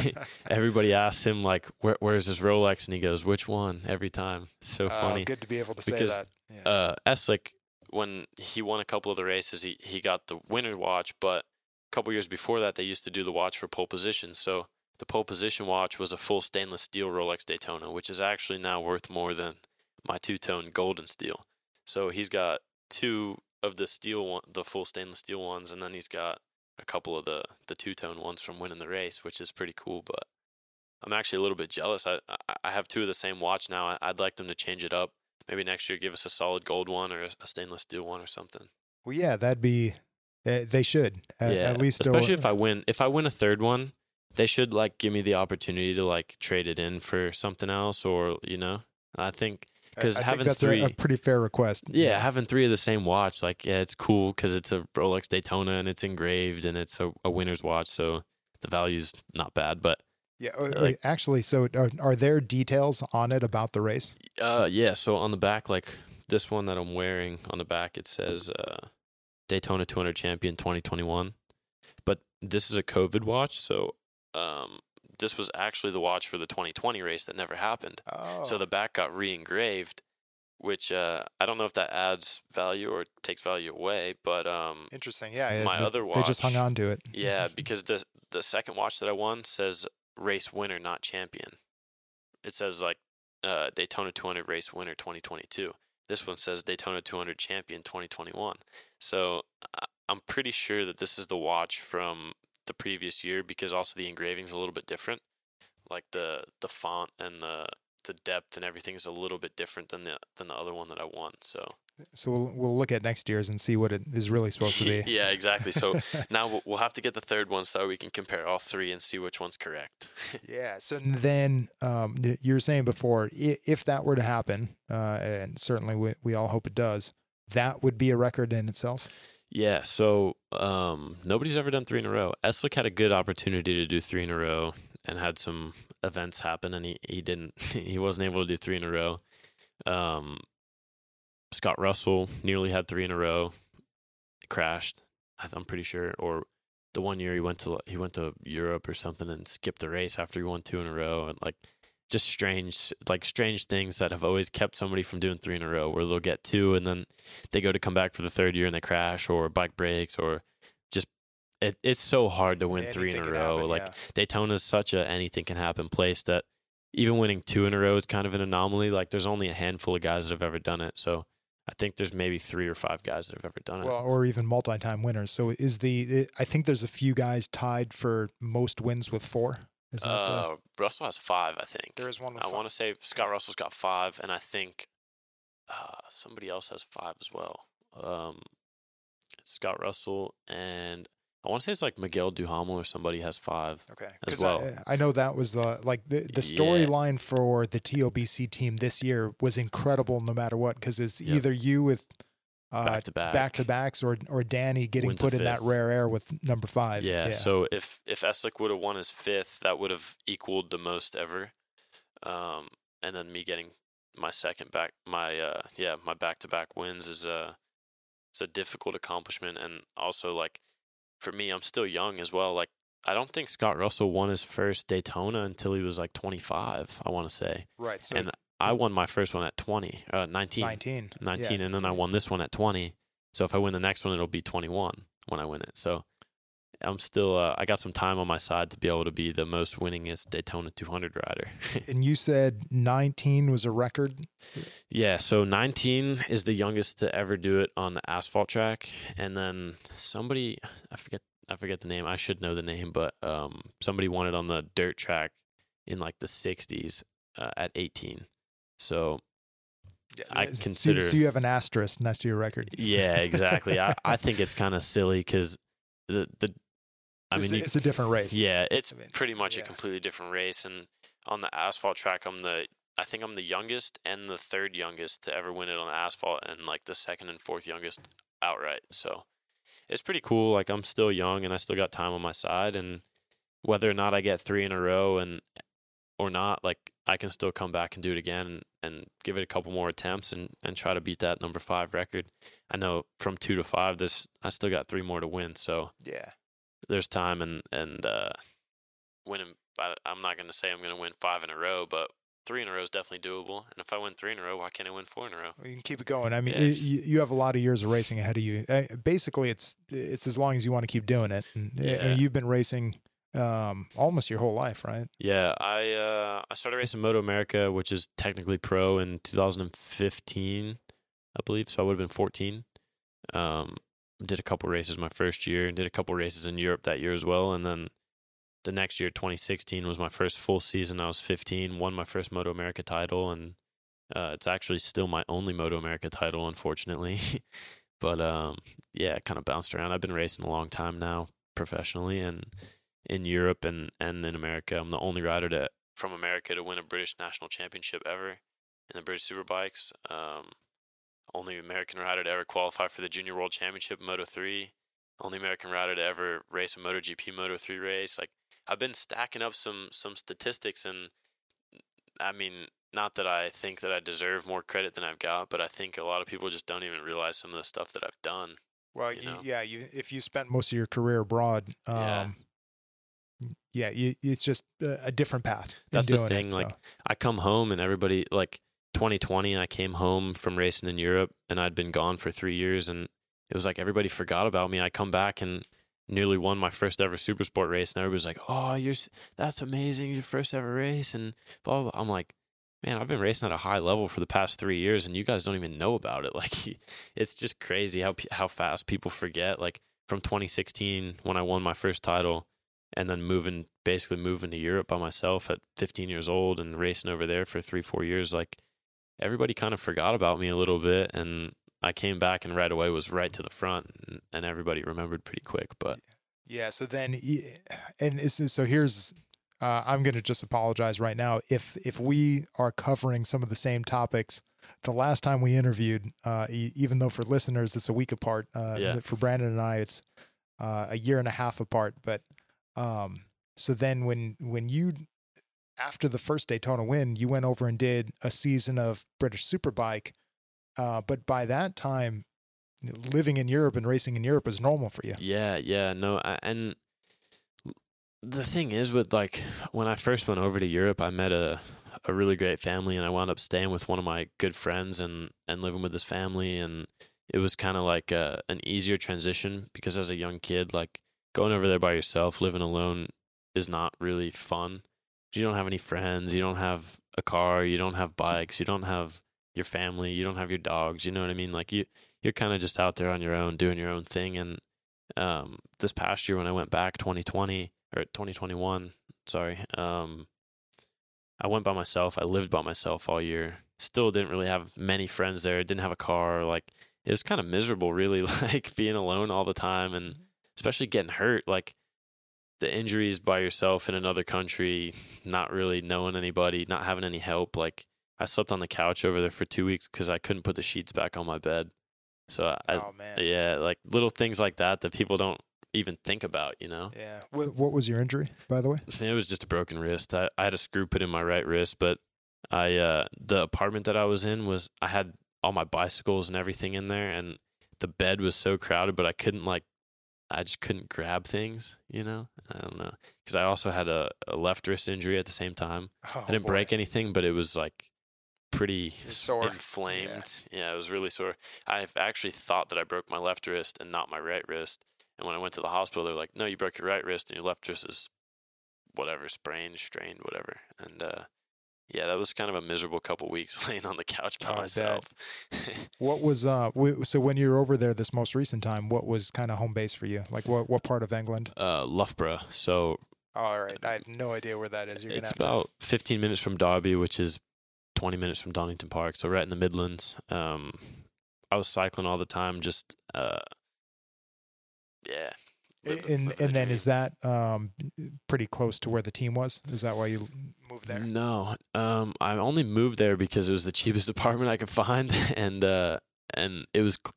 Everybody asks him like, Where, "Where's his Rolex?" and he goes, "Which one?" Every time. It's so Oh, funny. good to be able to say Because, that. Yeah. Uh, Eslick, when he won a couple of the races, he he got the winner watch, but couple years before that, they used to do the watch for pole position. So the pole position watch was a full stainless steel Rolex Daytona, which is actually now worth more than my two tone golden steel. So he's got two of the steel one, the full stainless steel ones, and then he's got a couple of the the two tone ones from winning the race, which is pretty cool. But I'm actually a little bit jealous. I I, have two of the same watch now. I'd like them to change it up. Maybe next year give us a solid gold one or a stainless steel one or something. well, yeah, that'd be. Uh, they should at, yeah, at least. especially uh, if I win. If I win a third one, they should like give me the opportunity to like trade it in for something else, or you know, I think 'cause I having think that's three- a, a pretty fair request. yeah, having three of the same watch, like yeah, it's cool because it's a Rolex Daytona and it's engraved and it's a, a winner's watch, so the value's not bad. But Yeah. uh, like- actually, so are, are there details on it about the race? Uh, yeah. So on the back, like this one that I'm wearing on the back, it says uh, Daytona 200 Champion 2021. But this is a COVID watch, so um, this was actually the watch for the 2020 race that never happened. Oh, So the back got re-engraved, which uh, I don't know if that adds value or takes value away, but um, interesting. Yeah. my they, other watch, They just hung on to it. yeah, because the the second watch that I won says race winner, not champion. It says like uh, Daytona 200 race winner 2022. This one says Daytona 200 champion 2021. So I'm pretty sure that this is the watch from the previous year because also the engraving's a little bit different. Like the the font and the the depth and everything is a little bit different than the than the other one that I won. So So we'll we'll look at next year's and see what it is really supposed to be. yeah, exactly. So now we'll, we'll have to get the third one so we can compare all three and see which one's correct. Yeah. So then um, you were saying before, if that were to happen, uh, and certainly we, we all hope it does, that would be a record in itself. yeah. So um, nobody's ever done three in a row. Eslick had a good opportunity to do three in a row and had some events happen, and he, he didn't. he wasn't able to do three in a row. Um, Scott Russell nearly had three in a row, crashed. I'm pretty sure, or the one year he went to he went to Europe or something and skipped the race after he won two in a row, and like just strange like strange things that have always kept somebody from doing three in a row, where they'll get two and then they go to come back for the third year and they crash or bike breaks or just it, it's so hard to win three in a row. happen, like yeah. Daytona is such a anything can happen place that even winning two in a row is kind of an anomaly. Like there's only a handful of guys that have ever done it. So I think there's maybe three or five guys that have ever done it. well, or even multi-time winners. So is the I think there's a few guys tied for most wins with four. Is that the, uh, Russell has five, I think. there is one with I want to say Scott Russell's got five, and I think uh, somebody else has five as well. Um, Scott Russell and I want to say it's like Miguel Duhamel or somebody has five. Okay, as 'Cause well. I, I know that was the like the the Yeah. storyline for the TOBC team this year was incredible no matter what because it's Yep. either you with uh, back to back. back to backs or or Danny getting Wins put in that rare air with number five. Yeah, So if if Eslick would have won his fifth, that would have equaled the most ever. Um, and then me getting my second back, my uh, yeah, my back to back wins is a it's a difficult accomplishment, and also like for me, I'm still young as well. Like I don't think Scott Russell won his first Daytona until he was like 25. I want to say, right. So and I won my first one at 20, uh, 19. 19. 19 yeah. and then I won this one at 20. So if I win the next one it'll be 21 when I win it. So I'm still uh, I got some time on my side to be able to be the most winningest Daytona 200 rider. And you said 19 was a record. yeah, so 19 is the youngest to ever do it on the asphalt track and then somebody I forget I forget the name. I should know the name, but um somebody won it on the dirt track in like the 60s uh, at 18. So I so- consider- So, you have an asterisk next to your record. Yeah, exactly. I, I think it's kind of silly because the the I it's, mean, you, it's a different race. yeah, it's I mean, pretty much yeah. a completely different race, and on the asphalt track, I'm the I think I'm the youngest and the third youngest to ever win it on the asphalt, and like the second and fourth youngest outright. So it's pretty cool. Like I'm still young and I still got time on my side, and whether or not I get three in a row and or not, like I can still come back and do it again and, and give it a couple more attempts and, and try to beat that number five record. I know from two to five, this I still got three more to win, so Yeah. there's time and and uh, winning. I, I'm not going to say I'm going to win five in a row, but three in a row is definitely doable. And if I win three in a row, why can't I win four in a row? Well, you can keep it going. I mean, Yeah, you, you have a lot of years of racing ahead of you. Uh, basically, it's it's as long as you want to keep doing it. And, uh, Yeah. you've been racing um, almost your whole life, right? Yeah, I uh, I started racing Moto America, which is technically pro in 2015, I believe. So I would have been 14. Um, did a couple races my first year, and did a couple races in Europe that year as well. And then the next year, 2016, was my first full season. I was 15, won my first Moto America title, and uh, it's actually still my only Moto America title, unfortunately. but um, yeah, kind of bounced around. I've been racing a long time now professionally, and in Europe and, and in America. I'm the only rider to from America to win a British national championship ever in the British Superbikes. Um, only American rider to ever qualify for the Junior World Championship Moto 3. Only American rider to ever race a MotoGP Moto 3 race. Like I've been stacking up some some statistics and I mean not that I think that I deserve more credit than I've got, but I think a lot of people just don't even realize some of the stuff that I've done. Well, You know? yeah. You if you spent most of your career abroad, um, Yeah. Yeah, you, it's just a, a different path. That's the doing it, thing, like, so. I come home and everybody like 2020 I came home from racing in Europe and I'd been gone for 3 years and it was like everybody forgot about me. I come back and nearly won my first ever super sport race and everybody's like, "Oh, you're that's amazing. Your first ever race." And blah blah. blah. I'm like, "Man, I've been racing at a high level for the past 3 years and you guys don't even know about it." Like it's just crazy how how fast people forget like from 2016 when I won my first title and then moving basically moving to Europe by myself at 15 years old and racing over there for 3 4 years like everybody kind of forgot about me a little bit and I came back and right away was right to the front and, and everybody remembered pretty quick but Yeah. So then, and this is, so here's, uh, I'm going to just apologize right now. If, if we are covering some of the same topics, the last time we interviewed, uh, e- even though for listeners, it's a week apart, uh, Yeah. for Brandon and I, it's, uh, a year and a half apart. But, um, so then when, when you, after the first Daytona win, you went over and did a season of British Superbike. Uh, but by that time, living in Europe and racing in Europe is normal for you. Yeah, yeah, no, I- and the thing is with like when I first went over to Europe, I met a a really great family, and I wound up staying with one of my good friends and and living with this family, and it was kind of like a, an easier transition because as a young kid, like going over there by yourself, living alone, is not really fun. You don't have any friends, you don't have a car, you don't have bikes, you don't have your family, you don't have your dogs. You know what I mean? Like you you're kind of just out there on your own doing your own thing and um, this past year when I went back 2020 or 2021, sorry, um, I went by myself. I lived by myself all year. Still didn't really have many friends there. Didn't have a car. Like it was kind of miserable, really, like being alone all the time and especially getting hurt. Like the injuries by yourself in another country, not really knowing anybody, not having any help. Like I slept on the couch over there for two weeks because I couldn't put the sheets back on my bed. So I, oh man. yeah, like little things like that that people don't even think about, you know. Yeah. What, what was your injury, by the way? So It was just a broken wrist. I, I had a screw put in my right wrist, but I uh the apartment that I was in was I had all my bicycles and everything in there and the bed was so crowded but I couldn't like I just couldn't grab things, you know? I don't know. Cuz I also had a, a left wrist injury at the same time. Oh, I didn't boy. break anything, but it was like pretty sore. inflamed. Yeah. it was really sore. I've actually thought that I broke my left wrist and not my right wrist. And when I went to the hospital, they were like, "No, you broke your right wrist and your left wrist is whatever, sprained, strained, whatever." And uh, yeah, that was kind of a miserable couple weeks laying on the couch by I myself. What was uh? So when you were over there this most recent time, what was kind of home base for you? Like what what part of England? uh, Loughborough. So All right, I have no idea where that is. You're it's gonna have about 15 minutes from Derby, which is 20 minutes from Donington Park. So right in the Midlands. Um, I was cycling all the time. Just uh, yeah. And and then is that um pretty close to where the team was? Is that why you there? No, um, I only moved there because it was the cheapest apartment I could find, and uh, and it was cl-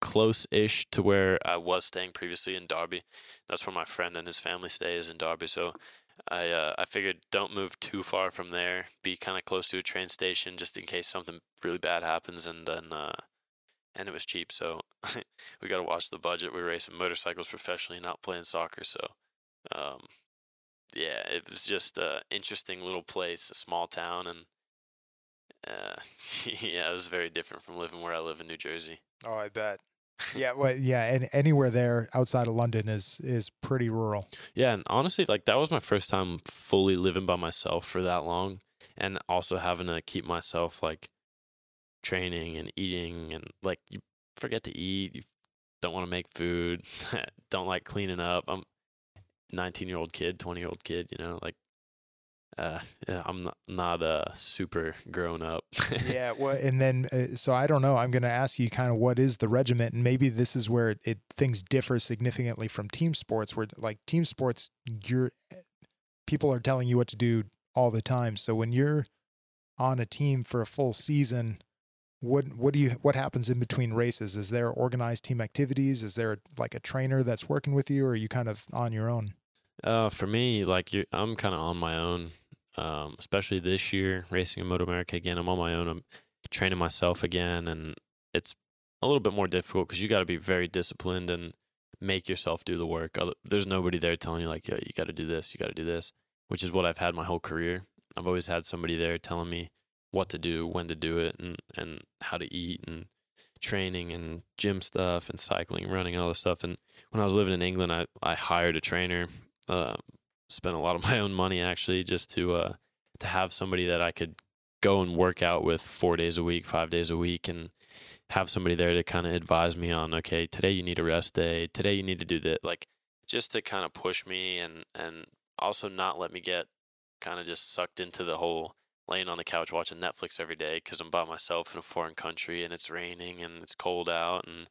close-ish to where I was staying previously in Derby. That's where my friend and his family stay is in Derby. So I uh, I figured don't move too far from there. Be kind of close to a train station just in case something really bad happens, and then uh, and it was cheap. So we got to watch the budget. We're racing motorcycles professionally, not playing soccer. So um, yeah, it was just a interesting little place, a small town, and uh, yeah, it was very different from living where I live in New Jersey. Oh, I bet. Yeah, well, yeah, and anywhere there outside of London is is pretty rural. Yeah, and honestly, like that was my first time fully living by myself for that long, and also having to keep myself like training and eating, and like you forget to eat, you don't want to make food, don't like cleaning up. I'm 19 year old kid, 20 year old kid, you know, like uh, I'm not not uh super grown up. yeah, well, and then uh, so I don't know. I'm going to ask you kind of what is the regiment, and maybe this is where it, it things differ significantly from team sports, where like team sports, you're people are telling you what to do all the time. So when you're on a team for a full season, what what do you what happens in between races? Is there organized team activities? Is there like a trainer that's working with you, or are you kind of on your own? Uh, for me, like you, I'm kind of on my own. Um, especially this year, racing in Moto America again. I'm on my own. I'm training myself again, and it's a little bit more difficult because you got to be very disciplined and make yourself do the work. There's nobody there telling you like, "Yeah, you got to do this, you got to do this," which is what I've had my whole career. I've always had somebody there telling me what to do, when to do it, and and how to eat, and training and gym stuff, and cycling, running, and all this stuff. And when I was living in England, I I hired a trainer uh, spent a lot of my own money actually just to uh, to have somebody that I could go and work out with four days a week, five days a week, and have somebody there to kind of advise me on okay, today you need a rest day, today you need to do that, like just to kind of push me and and also not let me get kind of just sucked into the whole laying on the couch watching Netflix every day because I'm by myself in a foreign country and it's raining and it's cold out and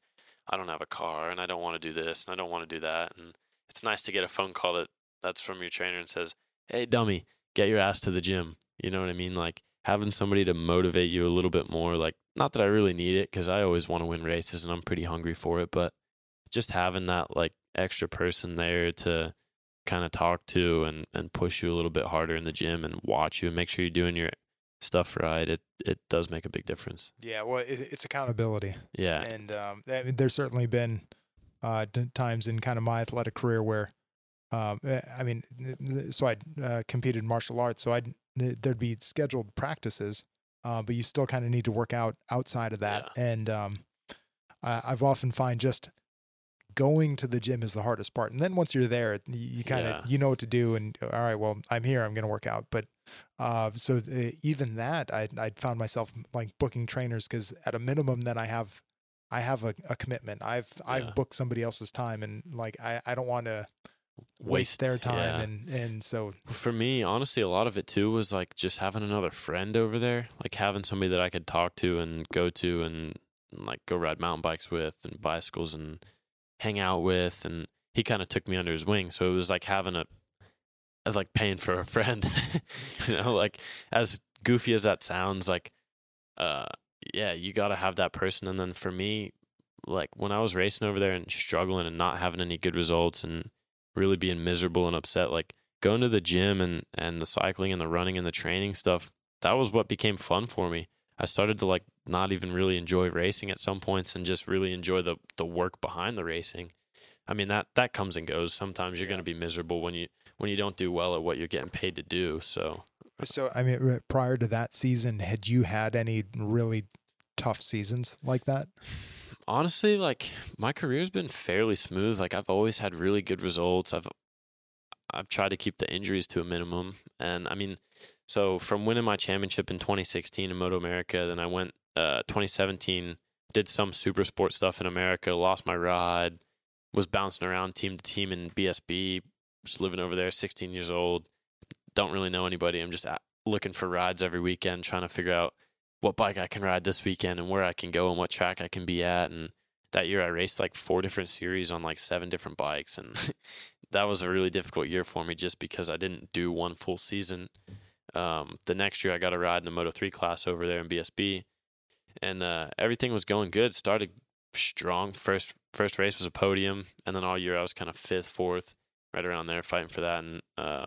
I don't have a car and I don't want to do this and I don't want to do that and it's nice to get a phone call that that's from your trainer and says, "Hey, dummy, get your ass to the gym." You know what I mean? Like having somebody to motivate you a little bit more. Like not that I really need it because I always want to win races and I'm pretty hungry for it, but just having that like extra person there to kind of talk to and and push you a little bit harder in the gym and watch you and make sure you're doing your stuff right it it does make a big difference yeah well it, it's accountability yeah and um, there's certainly been uh, times in kind of my athletic career where, um, eh, I mean, so I uh, competed in martial arts, so I there'd be scheduled practices, uh, but you still kind of need to work out outside of that. Yeah. And um, I, I've often find just going to the gym is the hardest part. And then once you're there, you, kind of yeah. you know what to do. And all right, well, I'm here. I'm going to work out. But uh, so the, eh, even that, I I found myself like booking trainers because at a minimum, then I have I have a, a commitment. I've yeah. I've booked somebody else's time, and like I, I don't want to waste, their time. Yeah. And and so for me, honestly, a lot of it too was like just having another friend over there, like having somebody that I could talk to and go to and like go ride mountain bikes with and bicycles and hang out with, and he kind of took me under his wing. So it was like having a like paying for a friend, you know, like as goofy as that sounds, like uh yeah, you got to have that person. And then for me, like when I was racing over there and struggling and not having any good results and really being miserable and upset, like going to the gym and, and the cycling and the running and the training stuff, that was what became fun for me. I started to like not even really enjoy racing at some points and just really enjoy the, the work behind the racing. I mean that that comes and goes. Sometimes you're yeah. going to be miserable when you when you don't do well at what you're getting paid to do. So so, I mean, prior to that season, had you had any really tough seasons like that? Honestly, like my career's been fairly smooth. Like I've always had really good results. I've I've tried to keep the injuries to a minimum, and I mean, so from winning my championship in 2016 in Moto America, then I went uh, 2017, did some super sport stuff in America, lost my ride, was bouncing around team to team in BSB, just living over there, 16 years old don't really know anybody. I'm just looking for rides every weekend, trying to figure out what bike I can ride this weekend and where I can go and what track I can be at. And that year I raced like four different series on like seven different bikes. And that was a really difficult year for me just because I didn't do one full season. Um, the next year, I got a ride in the Moto 3 class over there in BSB, and uh, everything was going good. Started strong. First first race was a podium, and then all year I was kind of fifth, fourth, right around there, fighting for that. And uh,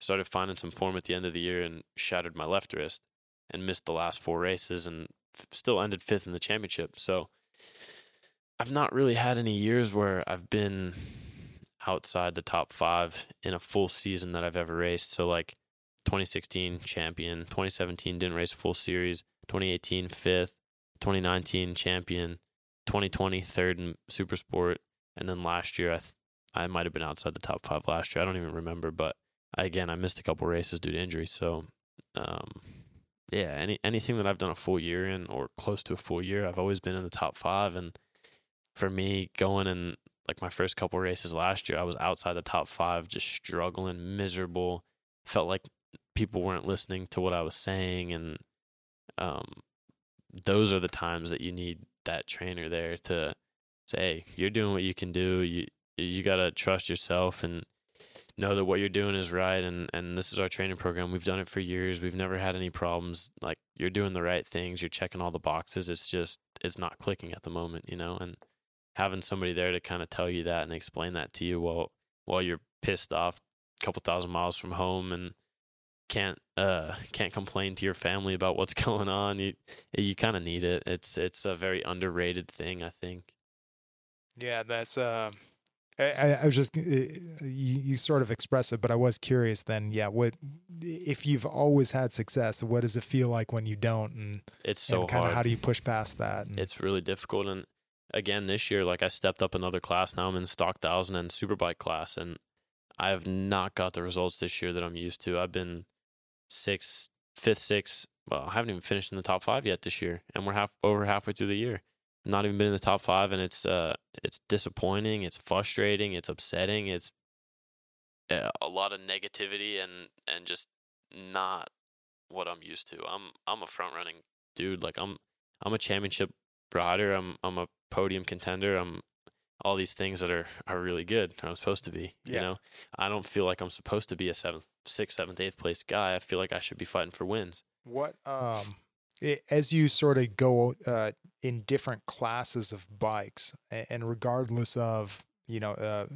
started finding some form at the end of the year, and shattered my left wrist, and missed the last four races, and f- still ended fifth in the championship. So I've not really had any years where I've been outside the top five in a full season that I've ever raced. So like 2016 champion, 2017 didn't race a full series, 2018 fifth, 2019 champion, 2020 third in super sport, and then last year I th- I might have been outside the top five last year. I don't even remember, but again I missed a couple races due to injury. So um, yeah, any anything that I've done a full year in or close to a full year, I've always been in the top five. And for me, going in like my first couple races last year, I was outside the top five, just struggling, miserable. Felt like people weren't listening to what I was saying, and um, those are the times that you need that trainer there to say, "Hey, you're doing what you can do. You you gotta trust yourself and know that what you're doing is right and and this is our training program. We've done it for years. We've never had any problems. Like you're doing the right things. You're checking all the boxes. It's just it's not clicking at the moment you know? And having somebody there to kind of tell you that and explain that to you while while you're pissed off a couple thousand miles from home and can't uh can't complain to your family about what's going on you you kind of need it. It's it's a very underrated thing i think. Yeah, that's. Uh, I, I was just uh, you, you sort of express it, but I was curious. Then, yeah, what if you've always had success? What does it feel like when you don't? And, it's so and kind hard of how do you push past that? And, it's really difficult and again this year like i stepped up another class now i'm in stock thousand and superbike class and i have not got the results this year that i'm used to i've been six fifth six well i haven't even finished in the top five yet this year and we're half over halfway through the year not even been in the top five and it's uh it's disappointing it's frustrating it's upsetting it's uh, a lot of negativity and and just not what i'm used to. I'm i'm a front running dude like i'm i'm a championship rider i'm i'm a podium contender i'm all these things that are are really good i'm supposed to be you know? I don't feel like i'm supposed to be a seventh sixth seventh eighth place guy i feel like i should be fighting for wins. What um as you sort of go uh in different classes of bikes and regardless of you know uh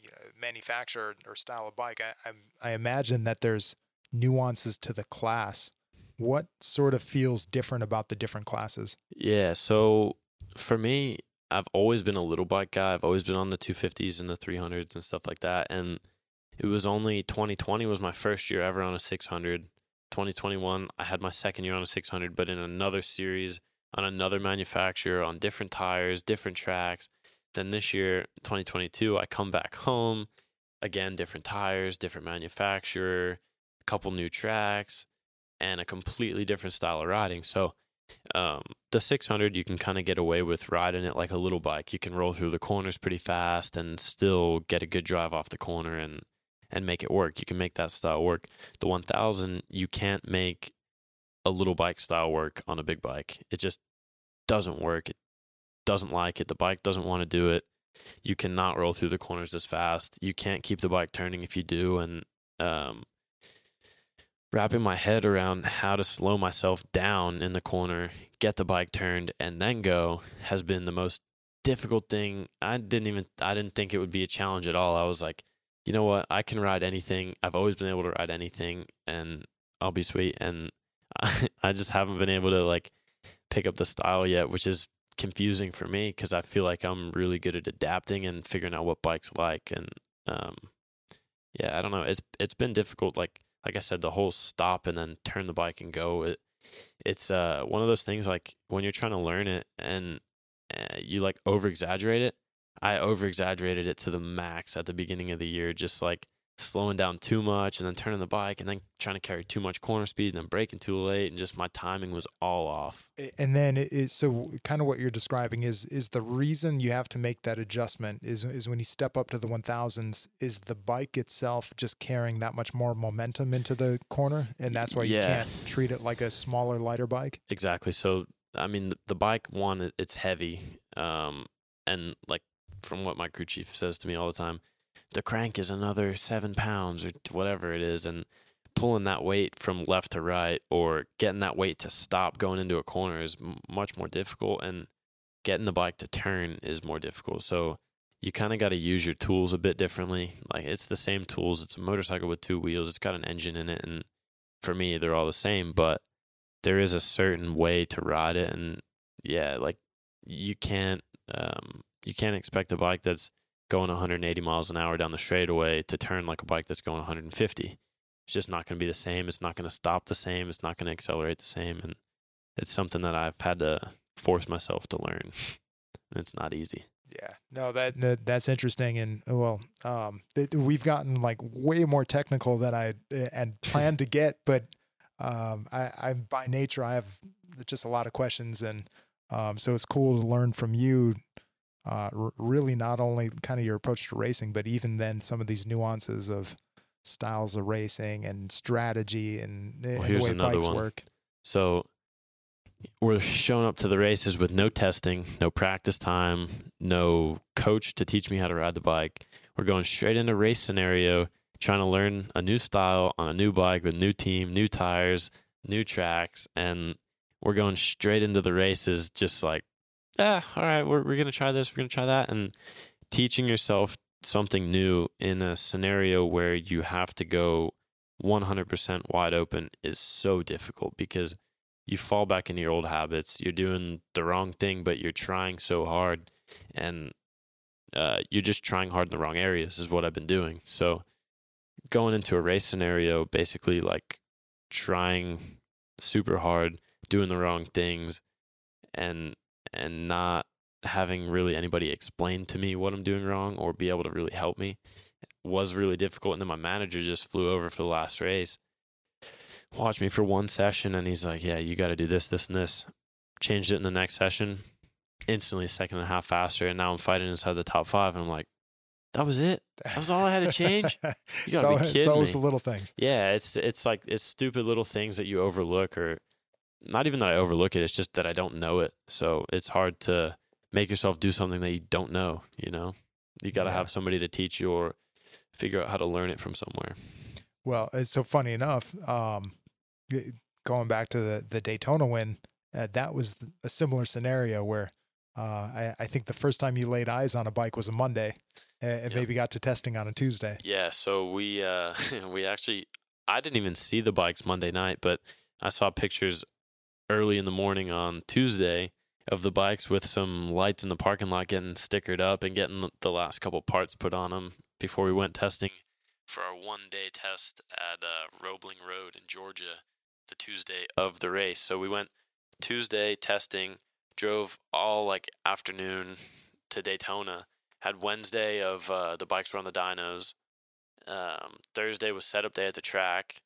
you know, manufacturer or style of bike I, I I imagine that there's nuances to the class what sort of feels different about the different classes Yeah, so for me, I've always been a little bike guy. I've always been on the 250s and the 300s and stuff like that. And it was only 2020 was my first year ever on a 600. 2021, I had my second year on a 600, but in another series on another manufacturer on different tires, different tracks. Then this year, 2022, I come back home, again, different tires, different manufacturer, a couple new tracks, and a completely different style of riding. So, um, the 600 you can kind of get away with riding it like a little bike you can roll through the corners pretty fast and still get a good drive off the corner and and make it work you can make that style work the 1000 you can't make a little bike style work on a big bike it just doesn't work it doesn't like it the bike doesn't want to do it you cannot roll through the corners as fast you can't keep the bike turning if you do and um wrapping my head around how to slow myself down in the corner, get the bike turned, and then go has been the most difficult thing. I didn't even I didn't think it would be a challenge at all. I was like, you know what? I can ride anything. I've always been able to ride anything, and I'll be sweet. And I, I just haven't been able to like pick up the style yet, which is confusing for me because I feel like I'm really good at adapting and figuring out what bikes like. And um, yeah, I don't know. It's it's been difficult. Like like I said, the whole stop and then turn the bike and go. It it's uh one of those things like when you're trying to learn it and uh, you like over exaggerate it. I over exaggerated it to the max at the beginning of the year, just like slowing down too much and then turning the bike and then trying to carry too much corner speed and then braking too late and just my timing was all off. And then it is so kind of what you're describing is is the reason you have to make that adjustment is is when you step up to the 1000s is the bike itself just carrying that much more momentum into the corner and that's why you Yeah. can't treat it like a smaller lighter bike Exactly. So I mean, the, the bike one, it's heavy, um, and like from what my crew chief says to me all the time, the crank is another seven pounds or whatever it is, and pulling that weight from left to right or getting that weight to stop going into a corner is m- much more difficult and getting the bike to turn is more difficult. So you kind of got to use your tools a bit differently. Like it's the same tools. It's a motorcycle with two wheels. It's got an engine in it and for me they're all the same but there is a certain way to ride it and yeah like you can't um, you can't expect a bike that's going 180 miles an hour down the straightaway to turn like a bike that's going 150. It's just not going to be the same. It's not going to stop the same. It's not going to accelerate the same. And it's something that I've had to force myself to learn. it's not easy. Yeah, no, that, that that's interesting, and well, um, th- we've gotten like way more technical than I uh, had planned to get, but um, I, I by nature I have just a lot of questions, and um, so it's cool to learn from you uh, r- really not only kind of your approach to racing, but even then some of these nuances of styles of racing and strategy and, Well, and the way another bikes one. work. So we're showing up to the races with no testing, no practice time, no coach to teach me how to ride the bike. We're going straight into race scenario, trying to learn a new style on a new bike with new team, new tires, new tracks, and we're going straight into the races just like, ah, all right, we're we're gonna try this, we're gonna try that, and teaching yourself something new in a scenario where you have to go 100% wide open is so difficult because you fall back into your old habits. You're doing the wrong thing, but you're trying so hard, and uh, you're just trying hard in the wrong areas. Is what I've been doing. So going into a race scenario, basically like trying super hard, doing the wrong things, and and not having really anybody explain to me what I'm doing wrong or be able to really help me was really difficult. And then my manager just flew over for the last race watched me for one session and he's like, Yeah, you got to do this, this, and this. Changed it in the next session, instantly a second and a half faster. And now I'm fighting inside the top five. And I'm like, That was it. That was all I had to change. You gotta be al- it's kidding always me. the little things. Yeah, it's it's like it's stupid little things that you overlook, or not even that I overlook it. It's just that I don't know it. So it's hard to make yourself do something that you don't know. You know, you got to Yeah. have somebody to teach you or figure out how to learn it from somewhere. Well, it's so funny enough. Um, going back to the the Daytona win, uh, that was a similar scenario where uh, I, I think the first time you laid eyes on a bike was a Monday, and Yep. maybe got to testing on a Tuesday. Yeah, so we uh we actually I didn't even see the bikes Monday night, but I saw pictures early in the morning on Tuesday of the bikes with some lights in the parking lot getting stickered up and getting the- last couple parts put on them before we went testing for our one day test at uh, Roebling Road in Georgia the Tuesday of the race. So we went Tuesday testing, drove all like afternoon to Daytona, had Wednesday of uh, the bikes were on the dynos. Um, Thursday was setup day at the track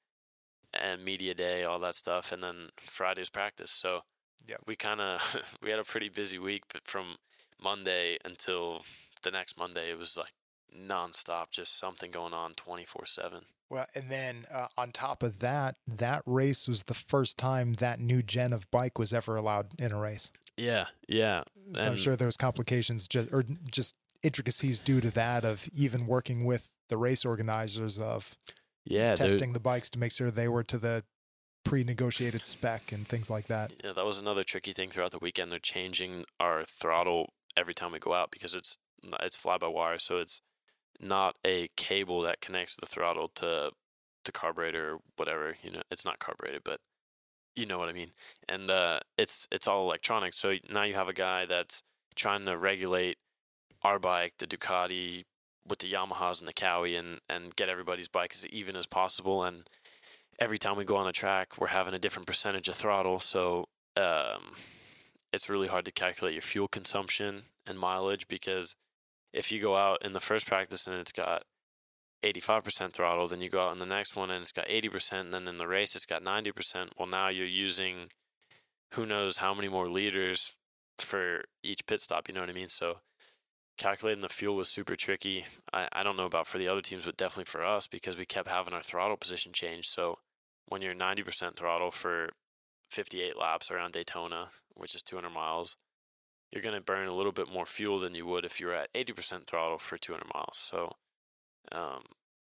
and media day, all that stuff, and then Friday's practice. So Yep. we kind of we had a pretty busy week, but from Monday until the next Monday, it was like nonstop, just something going on twenty four seven. Well, and then uh, on top of that, that race was the first time that new gen of bike was ever allowed in a race. Yeah, yeah, So I'm sure there was complications just or just intricacies due to that of even working with the race organizers of yeah. testing the bikes to make sure they were to the pre-negotiated spec and things like that. Yeah, that was another tricky thing throughout the weekend. They're changing our throttle every time we go out because it's it's fly by wire, so it's not a cable that connects the throttle to the carburetor or whatever. You know, it's not carbureted, but you know what I mean. And uh, it's it's all electronic. So now you have a guy that's trying to regulate our bike, the Ducati, with the Yamahas and the Kawi, and and get everybody's bike as even as possible. And every time we go on a track, we're having a different percentage of throttle. So um, it's really hard to calculate your fuel consumption and mileage because if you go out in the first practice and it's got 85% throttle, then you go out in the next one and it's got 80%, and then in the race it's got 90%. Well, now you're using who knows how many more liters for each pit stop, you know what I mean? So calculating the fuel was super tricky. I, I don't know about for the other teams, but definitely for us because we kept having our throttle position change. So when you're 90% throttle for 58 laps around Daytona, which is 200 miles, you're going to burn a little bit more fuel than you would if you were at 80% throttle for 200 miles. So um,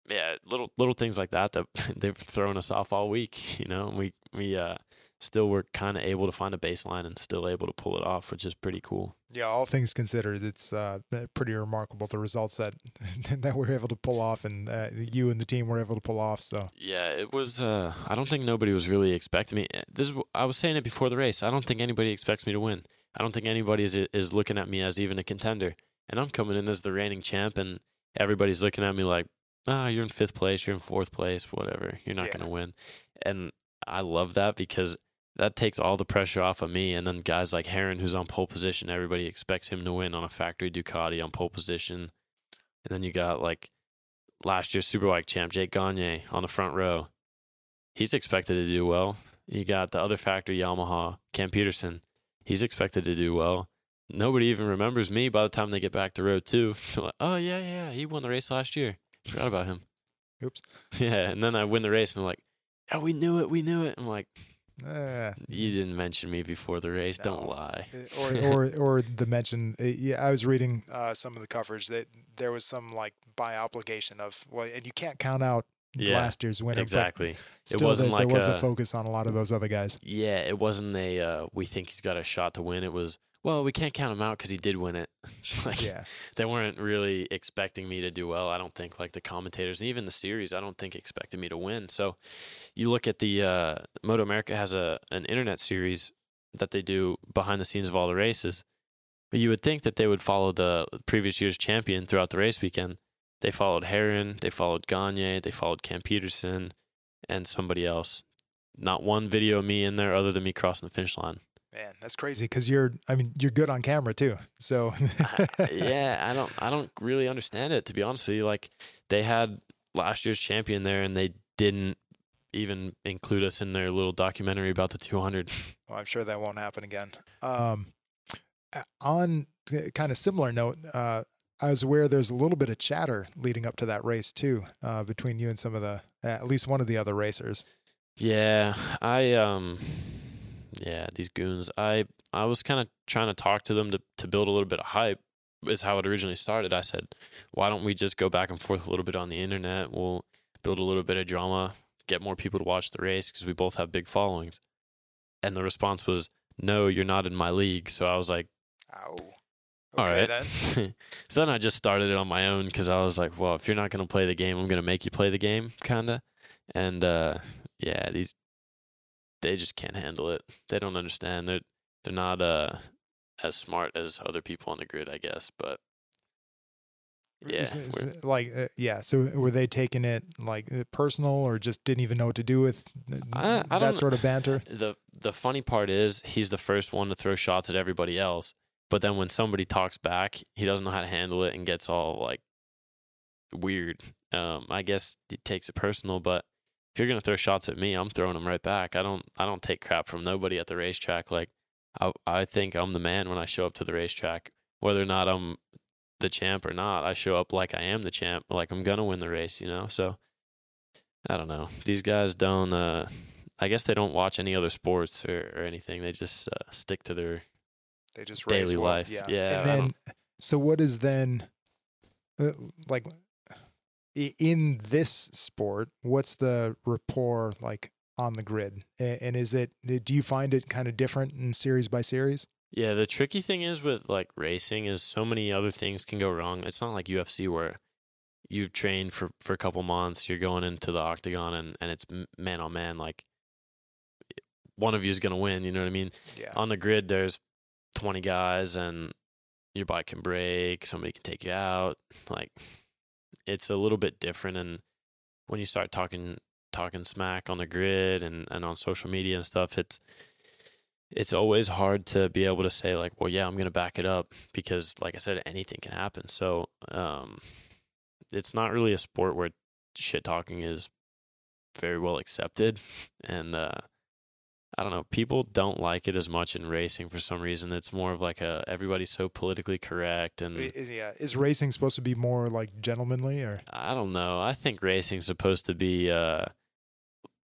yeah, little little things like that that they've thrown us off all week. You know, we we uh, still were kind of able to find a baseline and still able to pull it off, which is pretty cool. Yeah, all things considered, it's uh, pretty remarkable the results that that we're able to pull off, and uh, you and the team were able to pull off. So yeah, it was. Uh, I don't think nobody was really expecting me. This is, I was saying it before the race. I don't think anybody expects me to win. I don't think anybody is is looking at me as even a contender. And I'm coming in as the reigning champ, and everybody's looking at me like, "Ah, oh, you're in fifth place, you're in fourth place, whatever. You're not yeah. going to win." And I love that because that takes all the pressure off of me. And then guys like Herrin, who's on pole position, everybody expects him to win on a factory Ducati on pole position. And then you got like last year's Superbike champ Jake Gagne on the front row. He's expected to do well. You got the other factory Yamaha, Cam Petersen. He's expected to do well. Nobody even remembers me by the time they get back to row two. like, oh yeah, yeah, he won the race last year. Forgot about him. Oops. Yeah, and then I win the race, and they're like, "Oh, we knew it, we knew it." I'm like, uh, you didn't mention me before the race. No. Don't lie. Uh, or, or, or the mention. Uh, yeah, I was reading uh, some of the coverage that there was some like by obligation of well, and you can't count out yeah, last year's winner. Exactly. it wasn't like there was a, a, focus on a lot of those other guys. Yeah, it wasn't a. Uh, we think he's got a shot to win. It was well, we can't count him out because he did win it. like, yeah. they weren't really expecting me to do well. I don't think like the commentators and even the series, I don't think expected me to win. So you look at the uh, Moto America has a an internet series that they do behind the scenes of all the races. But you would think that they would follow the previous year's champion throughout the race weekend. They followed Herrin, they followed Gagne, they followed Cam Petersen, and somebody else. Not one video of me in there other than me crossing the finish line. Man, that's crazy because you're, I mean, you're good on camera too. So, yeah, I don't, I don't really understand it to be honest with you. Like, they had last year's champion there, and they didn't even include us in their little documentary about the 200. Well, I'm sure that won't happen again. Um, on kind of similar note, uh, I was aware there's a little bit of chatter leading up to that race too, uh, between you and some of the, at least one of the other racers. Yeah, I um yeah, these goons. I I was kind of trying to talk to them to to build a little bit of hype. Is how it originally started. I said, "Why don't we just go back and forth a little bit on the internet? We'll build a little bit of drama, get more people to watch the race because we both have big followings." And the response was, "No, you're not in my league." So I was like, "Ow." Okay, All right. Then. so then I just started it on my own because I was like, well, if you're not going to play the game, I'm going to make you play the game, kind of. And uh, yeah, these they just can't handle it. They don't understand. They're they're not uh as smart as other people on the grid, I guess. But yeah, like uh, yeah. So were they taking it like uh, personal, or just didn't even know what to do with I, I that sort of banter? The the funny part is he's the first one to throw shots at everybody else, but then when somebody talks back, he doesn't know how to handle it and gets all like weird. Um, I guess he takes it personal, but if you're gonna throw shots at me, I'm throwing them right back. I don't I don't take crap from nobody at the racetrack. Like I I think I'm the man when I show up to the racetrack, whether or not I'm the champ or not. I show up like I am the champ, like I'm gonna win the race. You know, so I don't know. These guys don't. uh I guess they don't watch any other sports or, or anything. They just uh, stick to their they just daily well, life. Yeah. yeah and then, so what is then uh, like in this sport, what's the rapport like on the grid? And is it, eh, do you find it kind of different in series by series? Yeah, the tricky thing is with like racing is so many other things can go wrong. It's not like UFC where you've trained for, for a couple months, you're going into the octagon and, and it's man on man. Like one of you is going to win. You know what I mean? Yeah. On the grid, there's 20 guys and your bike can break. Somebody can take you out. Like it's a little bit different and when you start talking talking smack on the grid and, and on social media and stuff it's it's always hard to be able to say like well yeah i'm going to back it up because like i said anything can happen. So um it's not really a sport where shit talking is very well accepted and uh I don't know. People don't like it as much in racing for some reason. It's more of like a everybody's so politically correct and is, yeah. Is racing supposed to be more like gentlemanly or? I don't know. I think racing's supposed to be uh,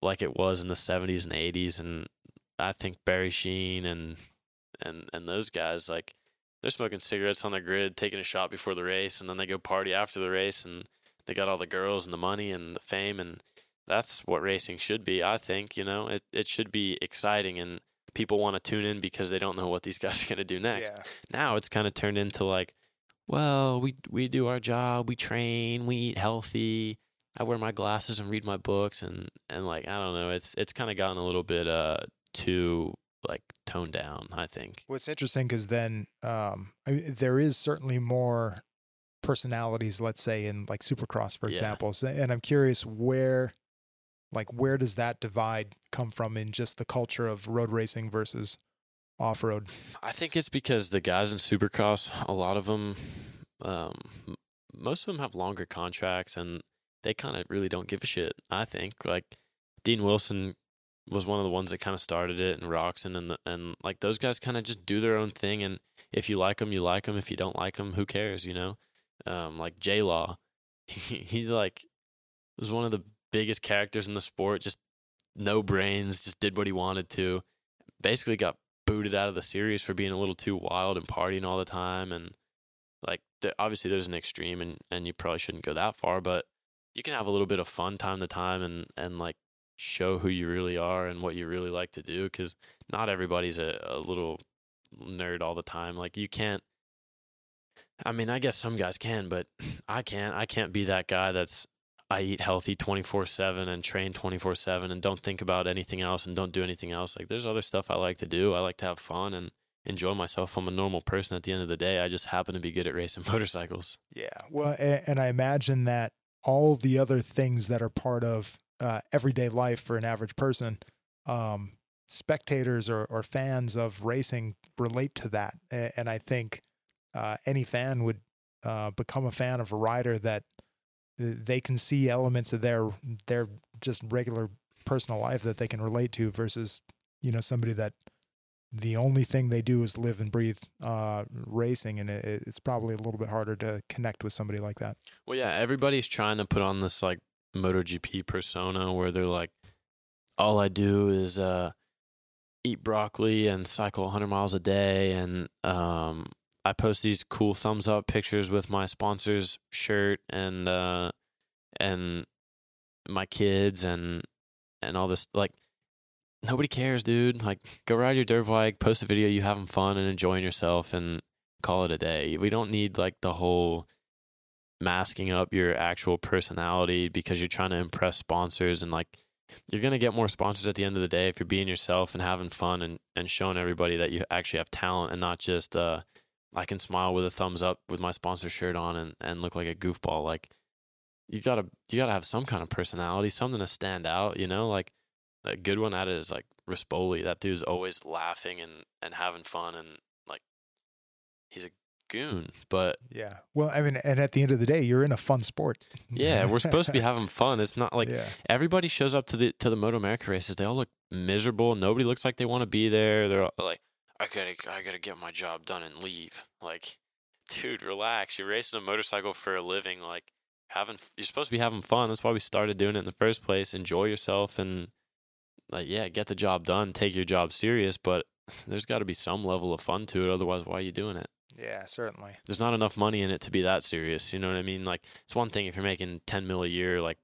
like it was in the '70s and '80s, and I think Barry Sheene and and and those guys like they're smoking cigarettes on the grid, taking a shot before the race, and then they go party after the race and they got all the girls and the money and the fame and that's what racing should be. I think you know it it should be exciting and people want to tune in because they don't know what these guys are gonna do next. Yeah. Now it's kind of turned into like, well, we we do our job, we train, we eat healthy. I wear my glasses and read my books and and like I don't know, it's it's kind of gotten a little bit uh too like toned down. I think. What's interesting because then um, I mean, there is certainly more personalities, let's say in like Supercross, for Yeah. example. So, and I'm curious where, like, where does that divide come from in just the culture of road racing versus off road? I think it's because the guys in Supercross, a lot of them, um, most of them have longer contracts and they kind of really don't give a shit. I think like Dean Wilson was one of the ones that kind of started it, and Roczen and the, and like those guys kind of just do their own thing. And if you like them, you like them. If you don't like them, who cares? You know, um, like J Law, he, he like was one of the biggest characters in the sport. Just no brains, just did what he wanted to. Basically, got booted out of the series for being a little too wild and partying all the time and like obviously there's an extreme and and you probably shouldn't go that far but you can have a little bit of fun time to time and and like show who you really are and what you really like to do cuz not everybody's a, a little nerd all the time like you can't I mean I guess some guys can but I can't I can't be that guy that's I eat healthy 24/7 and train 24/7 and don't think about anything else and don't do anything else. Like there's other stuff I like to do. I like to have fun and enjoy myself. I'm a normal person at the end of the day. I just happen to be good at racing motorcycles. Yeah. Well, and, and I imagine that all the other things that are part of uh, everyday life for an average person, um, spectators or, or fans of racing relate to that. A- And I think uh, any fan would uh, become a fan of a rider that th- they can see elements of their their just regular personal life that they can relate to versus you know somebody that the only thing they do is live and breathe uh, racing, and it, it's probably a little bit harder to connect with somebody like that. Well, yeah, everybody's trying to put on this like MotoGP persona where they're like, all I do is uh, eat broccoli and cycle 100 miles a day, and um, I post these cool thumbs up pictures with my sponsor's shirt and uh, and my kids and and all this like nobody cares, dude. Like go ride your dirt bike, post a video you having fun and enjoying yourself and call it a day. We don't need like the whole masking up your actual personality because you're trying to impress sponsors and like you're going to get more sponsors at the end of the day if you're being yourself and having fun and, and showing everybody that you actually have talent and not just uh I can smile with a thumbs up with my sponsor shirt on and, and look like a goofball. Like you gotta you gotta have some kind of personality, something to stand out, you know? Like a good one at it is like Rispoli. That dude's always laughing and, and having fun and like he's a goon. But Yeah. Well, I mean, and at the end of the day, you're in a fun sport. yeah, we're supposed to be having fun. It's not like yeah. everybody shows up to the to the Moto America races. They all look miserable. Nobody looks like they want to be there. They're all like, I gotta I gotta get my job done and leave. Like, dude, relax. You're racing a motorcycle for a living. Like, having you're supposed to be having fun. That's why we started doing it in the first place. Enjoy yourself and like, yeah, get the job done. Take your job serious, but there's got to be some level of fun to it. Otherwise, why are you doing it? Yeah, certainly. there's not enough money in it to be that serious. You know what I mean? Like it's one thing if you're making 10 mil a year, like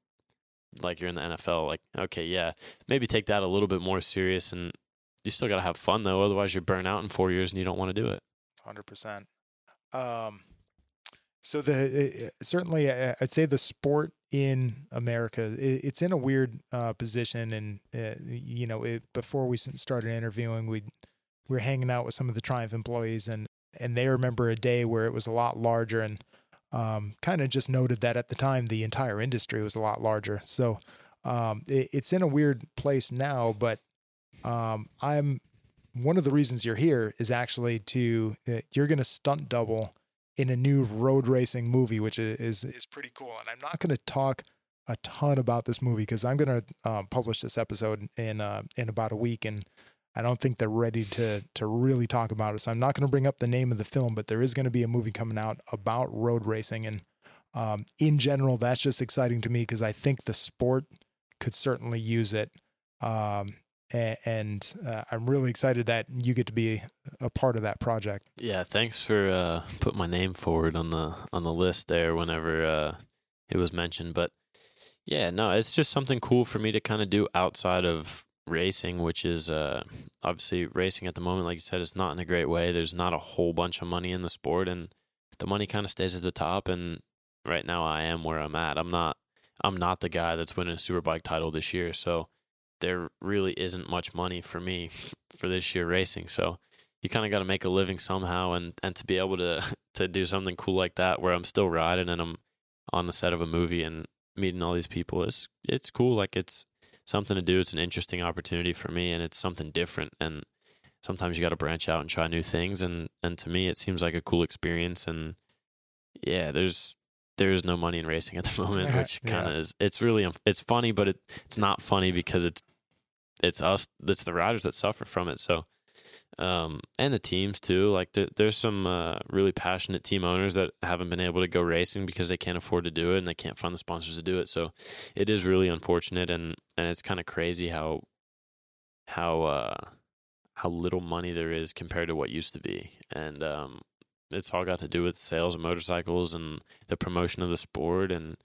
like you're in the NFL. Like okay, yeah, maybe take that a little bit more serious, and you still got to have fun though. Otherwise, you're burnt out in four years and you don't want to do it. Hundred percent. Um, so the certainly, I'd say the sport in America, i it's in a weird uh, position, and uh, you know, it, before we started interviewing, we we were hanging out with some of the Triumph employees, and and they remember a day where it was a lot larger, and um, kind of just noted that at the time the entire industry was a lot larger. So um, it, it's in a weird place now, but um, I'm one of the reasons you're here is actually to uh, you're going to stunt double in a new road racing movie, which is is, is pretty cool. And I'm not going to talk a ton about this movie because I'm going to uh, publish this episode in uh, in about a week, and I don't think they're ready to to really talk about it. So I'm not going to bring up the name of the film, but there is going to be a movie coming out about road racing, and um, in general, that's just exciting to me because I think the sport could certainly use it. Um, and uh, I'm really excited that you get to be a part of that project. Yeah, thanks for uh, putting my name forward on the on the list there. Whenever uh, it was mentioned. But yeah, no, it's just something cool for me to kind of do outside of racing, which is uh, obviously racing at the moment, like you said, it's not in a great way. There's not a whole bunch of money in the sport, and the money kind of stays at the top. And right now, I am where I'm at. I'm not. I'm not the guy that's winning a superbike title this year, so there really isn't much money for me for this year racing. So you kind of got to make a living somehow, and and to be able to to do something cool like that, where I'm still riding and I'm on the set of a movie and meeting all these people, it's it's cool. Like it's something to do. It's an interesting opportunity for me, and it's something different. And sometimes you got to branch out and try new things. And and to me, it seems like a cool experience. And yeah, there's there's no money in racing at the moment, which kind of Yeah. is. It's really um, it's funny, but it it's not funny because it's it's us. It's the riders that suffer from it. So. Um, and the teams too. Like there, there's some uh, really passionate team owners that haven't been able to go racing because they can't afford to do it and they can't find the sponsors to do it. So it is really unfortunate and and it's kind of crazy how how uh how little money there is compared to what used to be and um it's all got to do with sales of motorcycles and the promotion of the sport and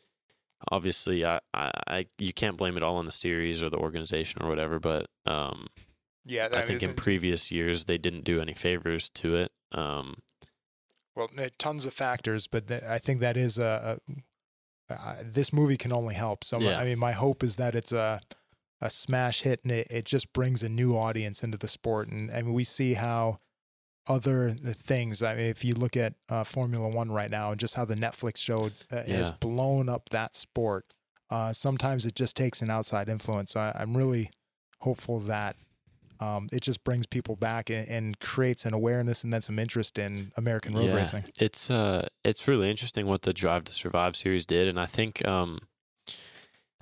obviously I, I, I you can't blame it all on the series or the organization or whatever but um Yeah, I think in previous years they didn't do any favors to it um well, tons of factors, but th- I think that is a, a uh, this movie can only help. So, Yeah. I mean, my hope is that it's a a smash hit and it, it just brings a new audience into the sport. And I mean, we see how other things. I mean, if you look at uh, Formula One right now and just how the Netflix show uh, has blown up that sport, uh, sometimes it just takes an outside influence. So I, I'm really hopeful that um, it just brings people back and, and creates an awareness and then some interest in American road yeah, racing. It's uh it's really interesting what the Drive to Survive series did and I think um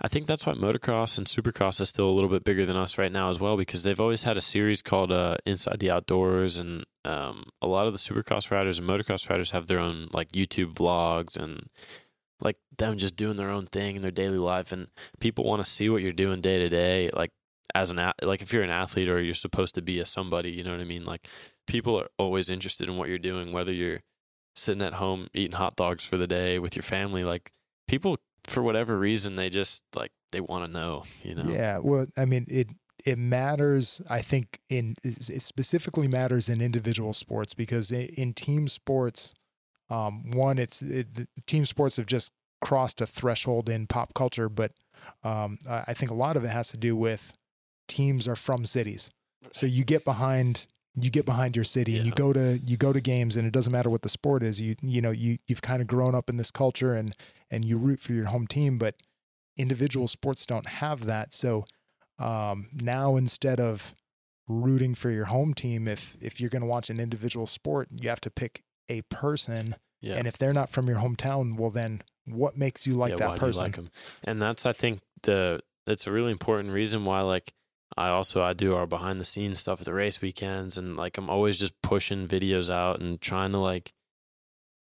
I think that's why motocross and supercross is still a little bit bigger than us right now as well because they've always had a series called uh, Inside the Outdoors and um, a lot of the supercross riders and motocross riders have their own like YouTube vlogs and like them just doing their own thing in their daily life and people want to see what you're doing day to day like as an like if you're an athlete or you're supposed to be a somebody you know what I mean? Like people are always interested in what you're doing whether you're sitting at home eating hot dogs for the day with your family like people for whatever reason they just like they want to know you know Yeah, well, I mean, it it matters. I think in it specifically matters in individual sports because in, team sports, um, one, it's it, team sports have just crossed a threshold in pop culture, but um, I think a lot of it has to do with teams are from cities, so you get behind you get behind your city and you go to you go to games and it doesn't matter what the sport is you you know you you've kind of grown up in this culture and and you root for your home team but individual sports don't have that. So um, now instead of rooting for your home team, if if you're going to watch an individual sport, you have to pick a person, yeah and if they're not from your hometown, well then what makes you like yeah, that why do you person? like and that's i think the it's a really important reason why like i also i do our behind the scenes stuff at the race weekends and like i'm always just pushing videos out and trying to like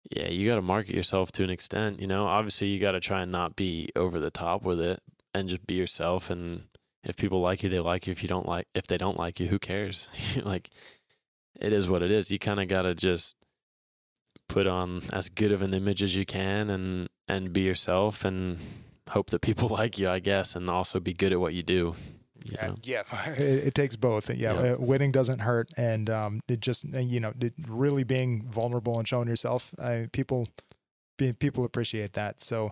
yeah you got to market yourself to an extent you know? Obviously you got to try and not be over the top with it and just be yourself and if people like you they like you. If you don't like if they don't like you who cares? Like it is what it is. You kind of got to just put on as good of an image as you can and and be yourself and hope that people like you i guess and also be good at what you do Yeah, know? yeah, it, it takes both. Yeah, Yeah. Uh, winning doesn't hurt, and um, it just uh, you know, it really being vulnerable and showing yourself. I, people, be, people appreciate that. So,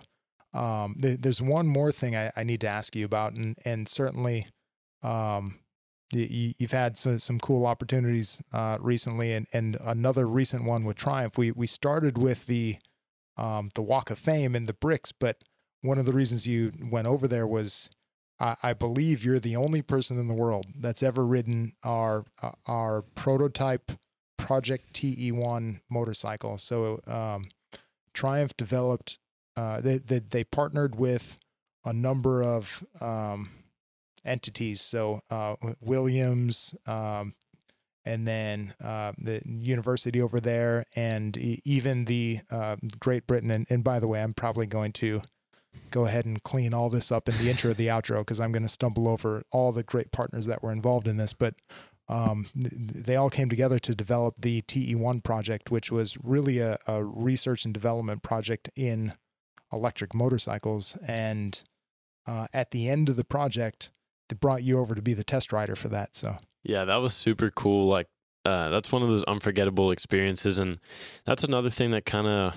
um, there, there's one more thing I, I need to ask you about, and and certainly, um, you, you've had some, some cool opportunities uh, recently, and and another recent one with Triumph. We we started with the um, the Walk of Fame and the bricks, but one of the reasons you went over there was I, I believe you're the only person in the world that's ever ridden our uh, our prototype Project TE-1 motorcycle. So um, Triumph developed. Uh, they, they they partnered with a number of um, entities. So uh, Williams, um, and then uh, the university over there, and even the uh, Great Britain. And, and by the way, I'm probably going to go ahead and clean all this up in the intro, the outro, because I'm going to stumble over all the great partners that were involved in this. But um, they all came together to develop the TE-1 project, which was really a, a research and development project in electric motorcycles. And uh, at the end of the project, they brought you over to be the test rider for that. So Yeah, that was super cool. Like, uh, that's one of those unforgettable experiences, and that's another thing that kind of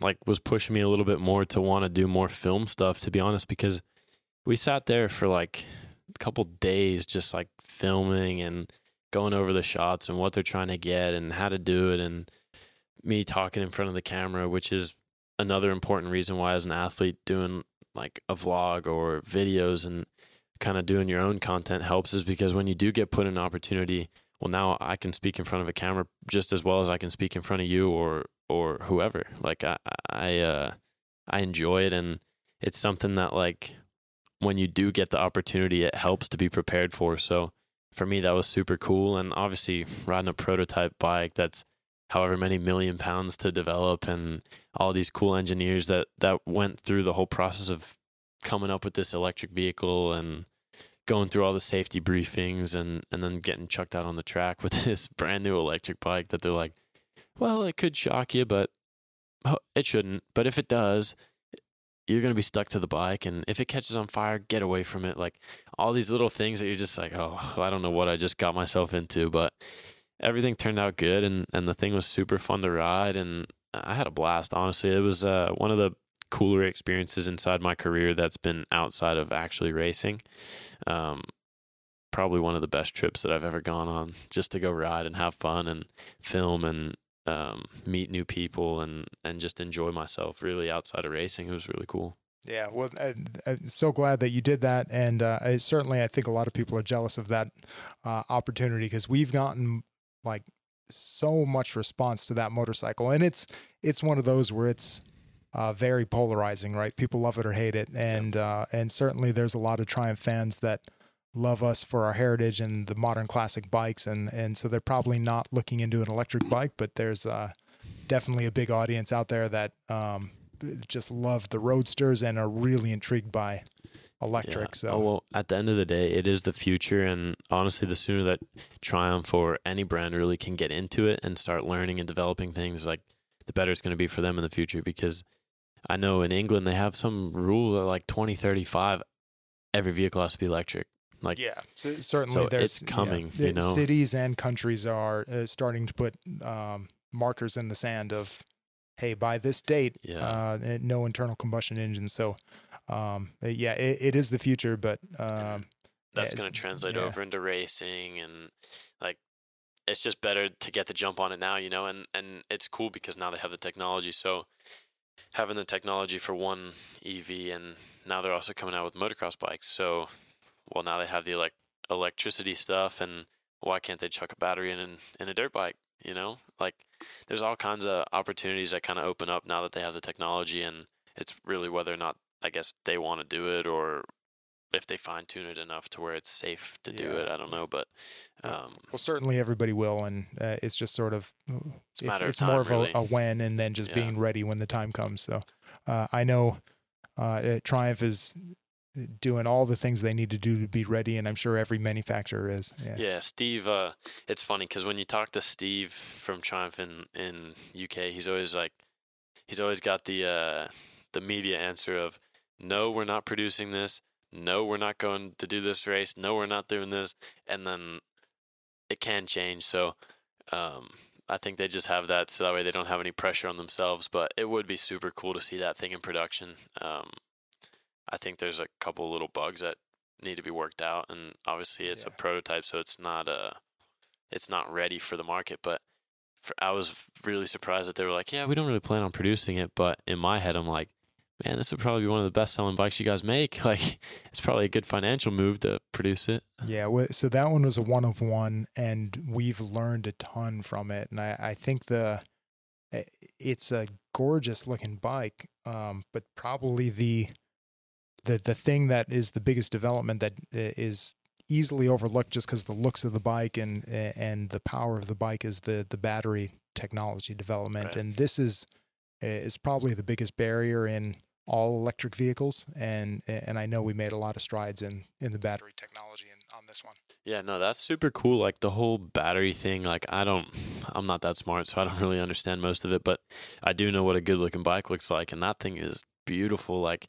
like was pushing me a little bit more to want to do more film stuff. To be honest, because we sat there for like a couple days, just like filming and going over the shots and what they're trying to get and how to do it, and me talking in front of the camera, which is another important reason why, as an athlete, doing like a vlog or videos and kind of doing your own content helps is because when you do get put in an opportunity well now i can speak in front of a camera just as well as i can speak in front of you or or whoever. Like i i uh i enjoy it and it's something that like when you do get the opportunity it helps to be prepared for. So for me that was super cool and obviously riding a prototype bike that's however many million pounds to develop and all these cool engineers that that went through the whole process of coming up with this electric vehicle and going through all the safety briefings and and then getting chucked out on the track with this brand new electric bike that they're like, well, it could shock you, but it shouldn't. But if it does, you're gonna be stuck to the bike, and if it catches on fire, get away from it. Like all these little things that you're just like, oh, I don't know what I just got myself into, but everything turned out good, and and the thing was super fun to ride, and I had a blast. Honestly, it was uh, one of the cooler experiences inside my career that's been outside of actually racing. Um, probably one of the best trips that I've ever gone on, just to go ride and have fun and film and um, meet new people and and just enjoy myself. Really outside of racing, it was really cool. Yeah, well, I, I'm so glad that you did that, and uh, I, certainly I think a lot of people are jealous of that uh, opportunity because we've gotten like so much response to that motorcycle, and it's it's one of those where it's uh, very polarizing, right? People love it or hate it, and uh, and certainly there's a lot of Triumph fans that love us for our heritage and the modern classic bikes, and and so they're probably not looking into an electric bike, but there's uh, definitely a big audience out there that um, just love the roadsters and are really intrigued by electric. Yeah. So Oh, well, at the end of the day, it is the future, and honestly, the sooner that Triumph or any brand really can get into it and start learning and developing things, like the better it's going to be for them in the future. Because I know in England they have some rule that like 2035, every vehicle has to be electric. Like, yeah, c- certainly so there's it's coming, yeah, you know? cities and countries are uh, starting to put um, markers in the sand of, hey, by this date, Yeah. uh, eh, no internal combustion engines. So, um, eh, yeah, it, it is the future, but um, that's yeah, going to translate over into racing and like it's just better to get the jump on it now you know and and it's cool because now they have the technology so having the technology for one ev and now they're also coming out with motocross bikes. So well now they have the elec electricity stuff and why can't they chuck a battery in in, in a dirt bike you know? Like there's all kinds of opportunities that kind of open up now that they have the technology and it's really whether or not i guess they want to do it or if they fine tune it enough to where it's safe to do it. I don't know, but um, well, certainly everybody will, and uh, it's just sort of it's a matter it's of time. more of really. a, a when and then just Yeah. being ready when the time comes. So uh, I know uh, uh, Triumph is uh, doing all the things they need to do to be ready, and I'm sure every manufacturer is. Yeah. yeah, Steve. Uh, it's funny because when you talk to Steve from Triumph in in UK, he's always like, he's always got the uh, the media answer of, no, we're not producing this. No, we're not going to do this race. No, we're not doing this. And then it can change. So um, I think they just have that so that way they don't have any pressure on themselves. But it would be super cool to see that thing in production. Um, I think there's a couple little bugs that need to be worked out, and obviously it's a prototype, so it's not uh it's not ready for the market. But for, I was really surprised that they were like, "Yeah, we don't really plan on producing it." But in my head, I'm like, "Man, this would probably be one of the best selling bikes you guys make. Like, it's probably a good financial move to produce it." Yeah, so that one was a one of one, and we've learned a ton from it. And I, I think the it's a gorgeous looking bike, um, but probably the the the thing that is the biggest development that eh, easily overlooked just because the looks of the bike and and the power of the bike is the the battery technology development, Right. and this is is probably the biggest barrier in all electric vehicles and and I know we made a lot of strides in in the battery technology and on this one. Yeah, no, that's super cool. Like the whole battery thing. Like I don't, I'm not that smart, so I don't really understand most of it. But I do know what a good looking bike looks like, and that thing is beautiful. Like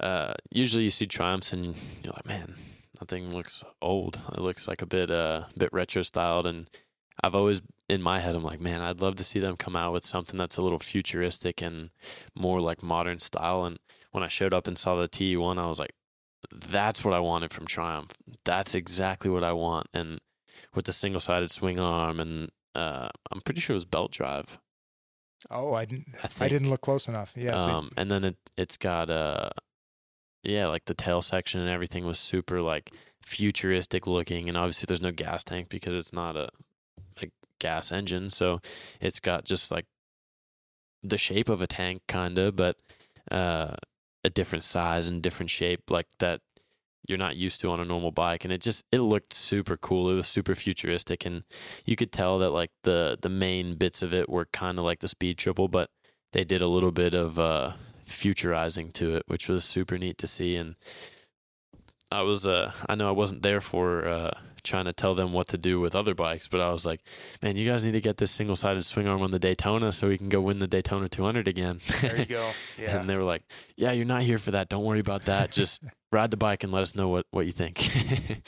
uh, usually you see Triumphs and you're like, man, that thing looks old. It looks like a bit uh, bit retro styled, and I've always in my head I'm like, man, I'd love to see them come out with something that's a little futuristic and more like modern style. And when I showed up and saw the TE one, I was like, that's what I wanted from Triumph. That's exactly what I want. And with the single sided swing arm and uh, I'm pretty sure it was belt drive. Oh, I didn't. I, I, didn't look close enough. Yeah. Um, and then it it's got uh, yeah, like the tail section and everything was super like futuristic looking, and obviously there's no gas tank because it's not a a gas engine, so it's got just like the shape of a tank, kinda, but uh, a different size and different shape, like that you're not used to on a normal bike and it just it looked super cool it was super futuristic and you could tell that like the the main bits of it were kind of like the speed triple but they did a little bit of uh futurizing to it which was super neat to see and i was uh i know i wasn't there for uh trying to tell them what to do with other bikes but i was like man you guys need to get this single-sided swing arm on the daytona so we can go win the daytona 200 again there you go. Yeah. and they were like, "Yeah, you're not here for that. Don't worry about that. Just ride the bike and let us know what what you think."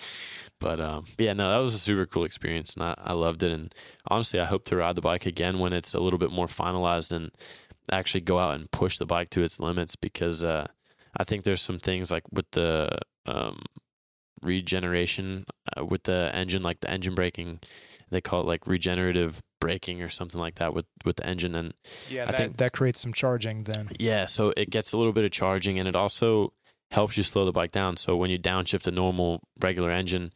but um, yeah, no, that was a super cool experience, and I, I loved it. And honestly, I hope to ride the bike again when it's a little bit more finalized and actually go out and push the bike to its limits because uh, I think there's some things like with the um, regeneration uh, with the engine, like the engine braking. They call it like regenerative braking or something like that with with the engine and yeah. I That, think- that creates some charging then. yeah, so it gets a little bit of charging and it also helps you slow the bike down. So when you downshift a normal regular engine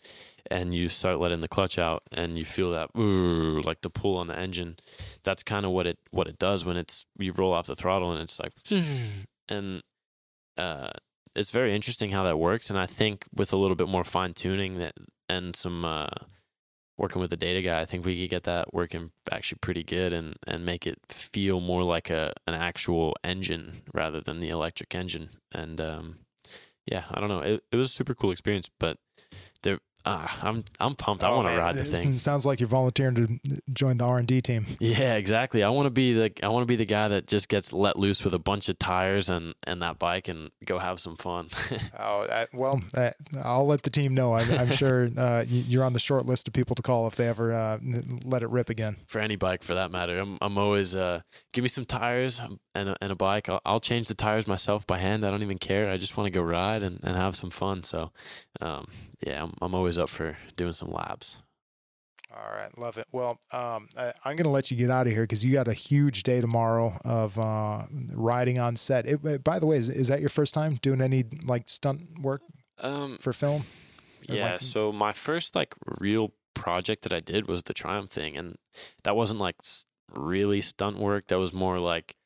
and you start letting the clutch out and you feel that ooh, like the pull on the engine, that's kind of what it what it does when it's you roll off the throttle and it's like and uh it's very interesting how that works and I think with a little bit more fine tuning that and some uh working with the data guy, I think we could get that working actually pretty good and, and make it feel more like a an actual engine rather than the electric engine. And um, yeah, I don't know. It, it was a super cool experience, but ah, I'm I'm pumped. I Oh, want to ride the thing. Sounds like you're volunteering to join the R and D team. Yeah, exactly. I want to be the I want to be the guy that just gets let loose with a bunch of tires and and that bike and go have some fun. Oh, that, well, uh, I'll let the team know. I'm, I'm sure uh, you're on the short list of people to call if they ever uh, let it rip again. for any bike for that matter. I'm I'm always uh give me some tires and a, and a bike. I'll, I'll change the tires myself by hand. I don't even care. I just want to go ride and, and have some fun. So, um, yeah, I'm I'm always up for doing some labs. All right, love it. Well, um, I, I'm going to let you get out of here because you got a huge day tomorrow of uh, riding on set. It, by the way, is, is that your first time doing any like stunt work Um, for film? Or, yeah. like- So my first like real project that I did was the Triumph thing, and that wasn't like really stunt work. That was more like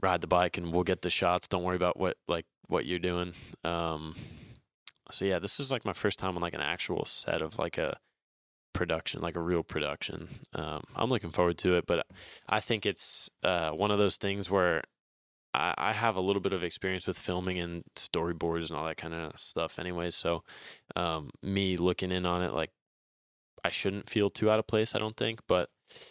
ride the bike and we'll get the shots. Don't worry about what like what you're doing. Um, so yeah, this is like my first time on like an actual set of like a production, like a real production. Um, I'm looking forward to it, but I think it's uh, one of those things where I, I have a little bit of experience with filming and storyboards and all that kind of stuff, anyway. So um, me looking in on it, like I shouldn't feel too out of place. I don't think, but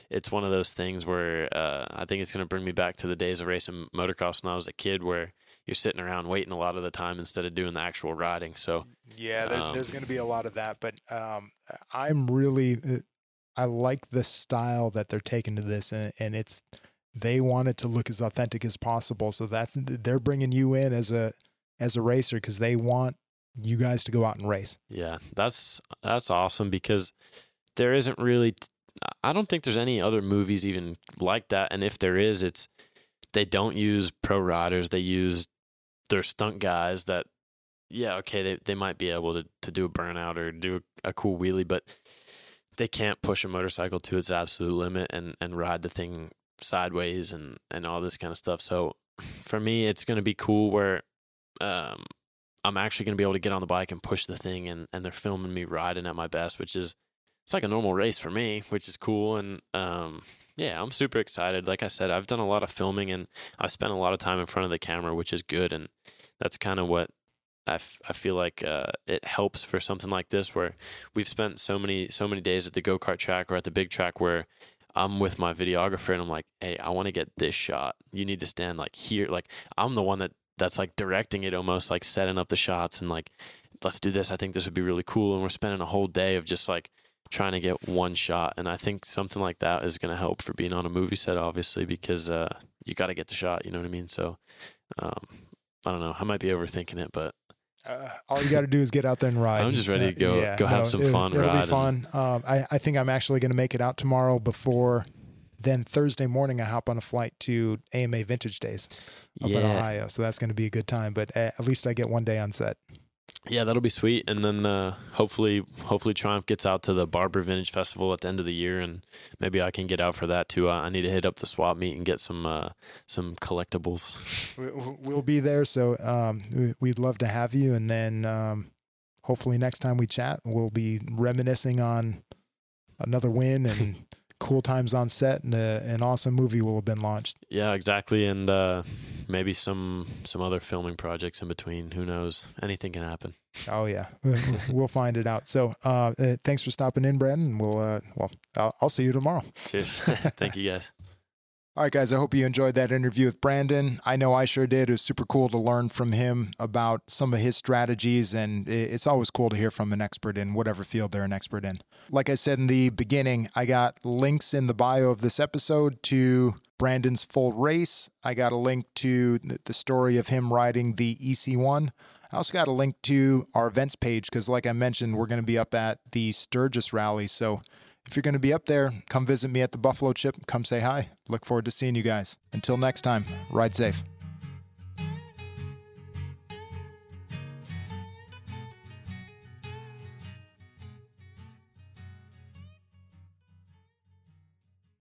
it's one of those things where uh, I think it's going to bring me back to the days of racing motocross when I was a kid, where you're sitting around waiting a lot of the time instead of doing the actual riding. So Yeah, there, there's Um, going to be a lot of that, but um, I'm really, uh, I like the style that they're taking to this, and, and it's they want it to look as authentic as possible. So that's they're bringing you in as a as a racer because they want you guys to go out and race. Yeah, that's that's awesome because there isn't really. T- I don't think there's any other movies even like that, and if there is, it's they don't use pro riders. They use their stunt guys that. Yeah, okay, they they might be able to to do a burnout or do a, a cool wheelie, but they can't push a motorcycle to its absolute limit and and ride the thing sideways and and all this kind of stuff. So for me, it's going to be cool where um I'm actually going to be able to get on the bike and push the thing, and, and they're filming me riding at my best, which is it's like a normal race for me, which is cool. And um, yeah, I'm super excited. Like I said, I've done a lot of filming and I've spent a lot of time in front of the camera, which is good. And that's kind of what I, f- I feel like uh, it helps for something like this, where we've spent so many so many days at the go kart track or at the big track where I'm with my videographer and I'm like, hey, I want to get this shot. You need to stand like here. Like I'm the one that that's like directing it almost like setting up the shots and like let's do this. I think this would be really cool. And we're spending a whole day of just like trying to get one shot. And I think something like that is going to help for being on a movie set, obviously, because uh, you got to get the shot. You know what I mean? So um, I don't know. I might be overthinking it, but Uh, all you got to do is get out there and ride. I'm just ready to Uh, go- go have some it- fun, It'll ride be and- fun. Um, I, I think I'm actually going to make it out tomorrow before. Then Thursday morning, I hop on a flight to AMA Vintage Days up in Ohio. So that's going to be a good time. But uh, at least I get one day on set. Yeah, that'll be sweet. And then uh, hopefully, hopefully Triumph gets out to the Barber Vintage Festival at the end of the year, and maybe I can get out for that too. Uh, I need to hit up the swap meet and get some uh, some collectibles. We- We'll be there. So um, we- we'd love to have you. And then um, hopefully next time we chat, we'll be reminiscing on another win and cool times on set and a, an awesome movie will have been launched. Yeah, exactly, and uh, maybe some some other filming projects in between. Who knows? Anything can happen. Oh yeah, we'll find it out. So uh, uh, thanks for stopping in, Brandon. We'll uh, well, I'll, I'll see you tomorrow. Cheers. Thank you, guys. All right, guys, I hope you enjoyed that interview with Brandon. I know I sure did. It was super cool to learn from him about some of his strategies, and it's always cool to hear from an expert in whatever field they're an expert in. Like I said in the beginning, I got links in the bio of this episode to Brandon's full race. I got a link to the story of him riding the TE-1. I also got a link to our events page because, like I mentioned, we're going to be up at the Sturgis rally. So if you're going to be up there, come visit me at the Buffalo Chip. Come say hi. Look forward to seeing you guys. Until next time, ride safe.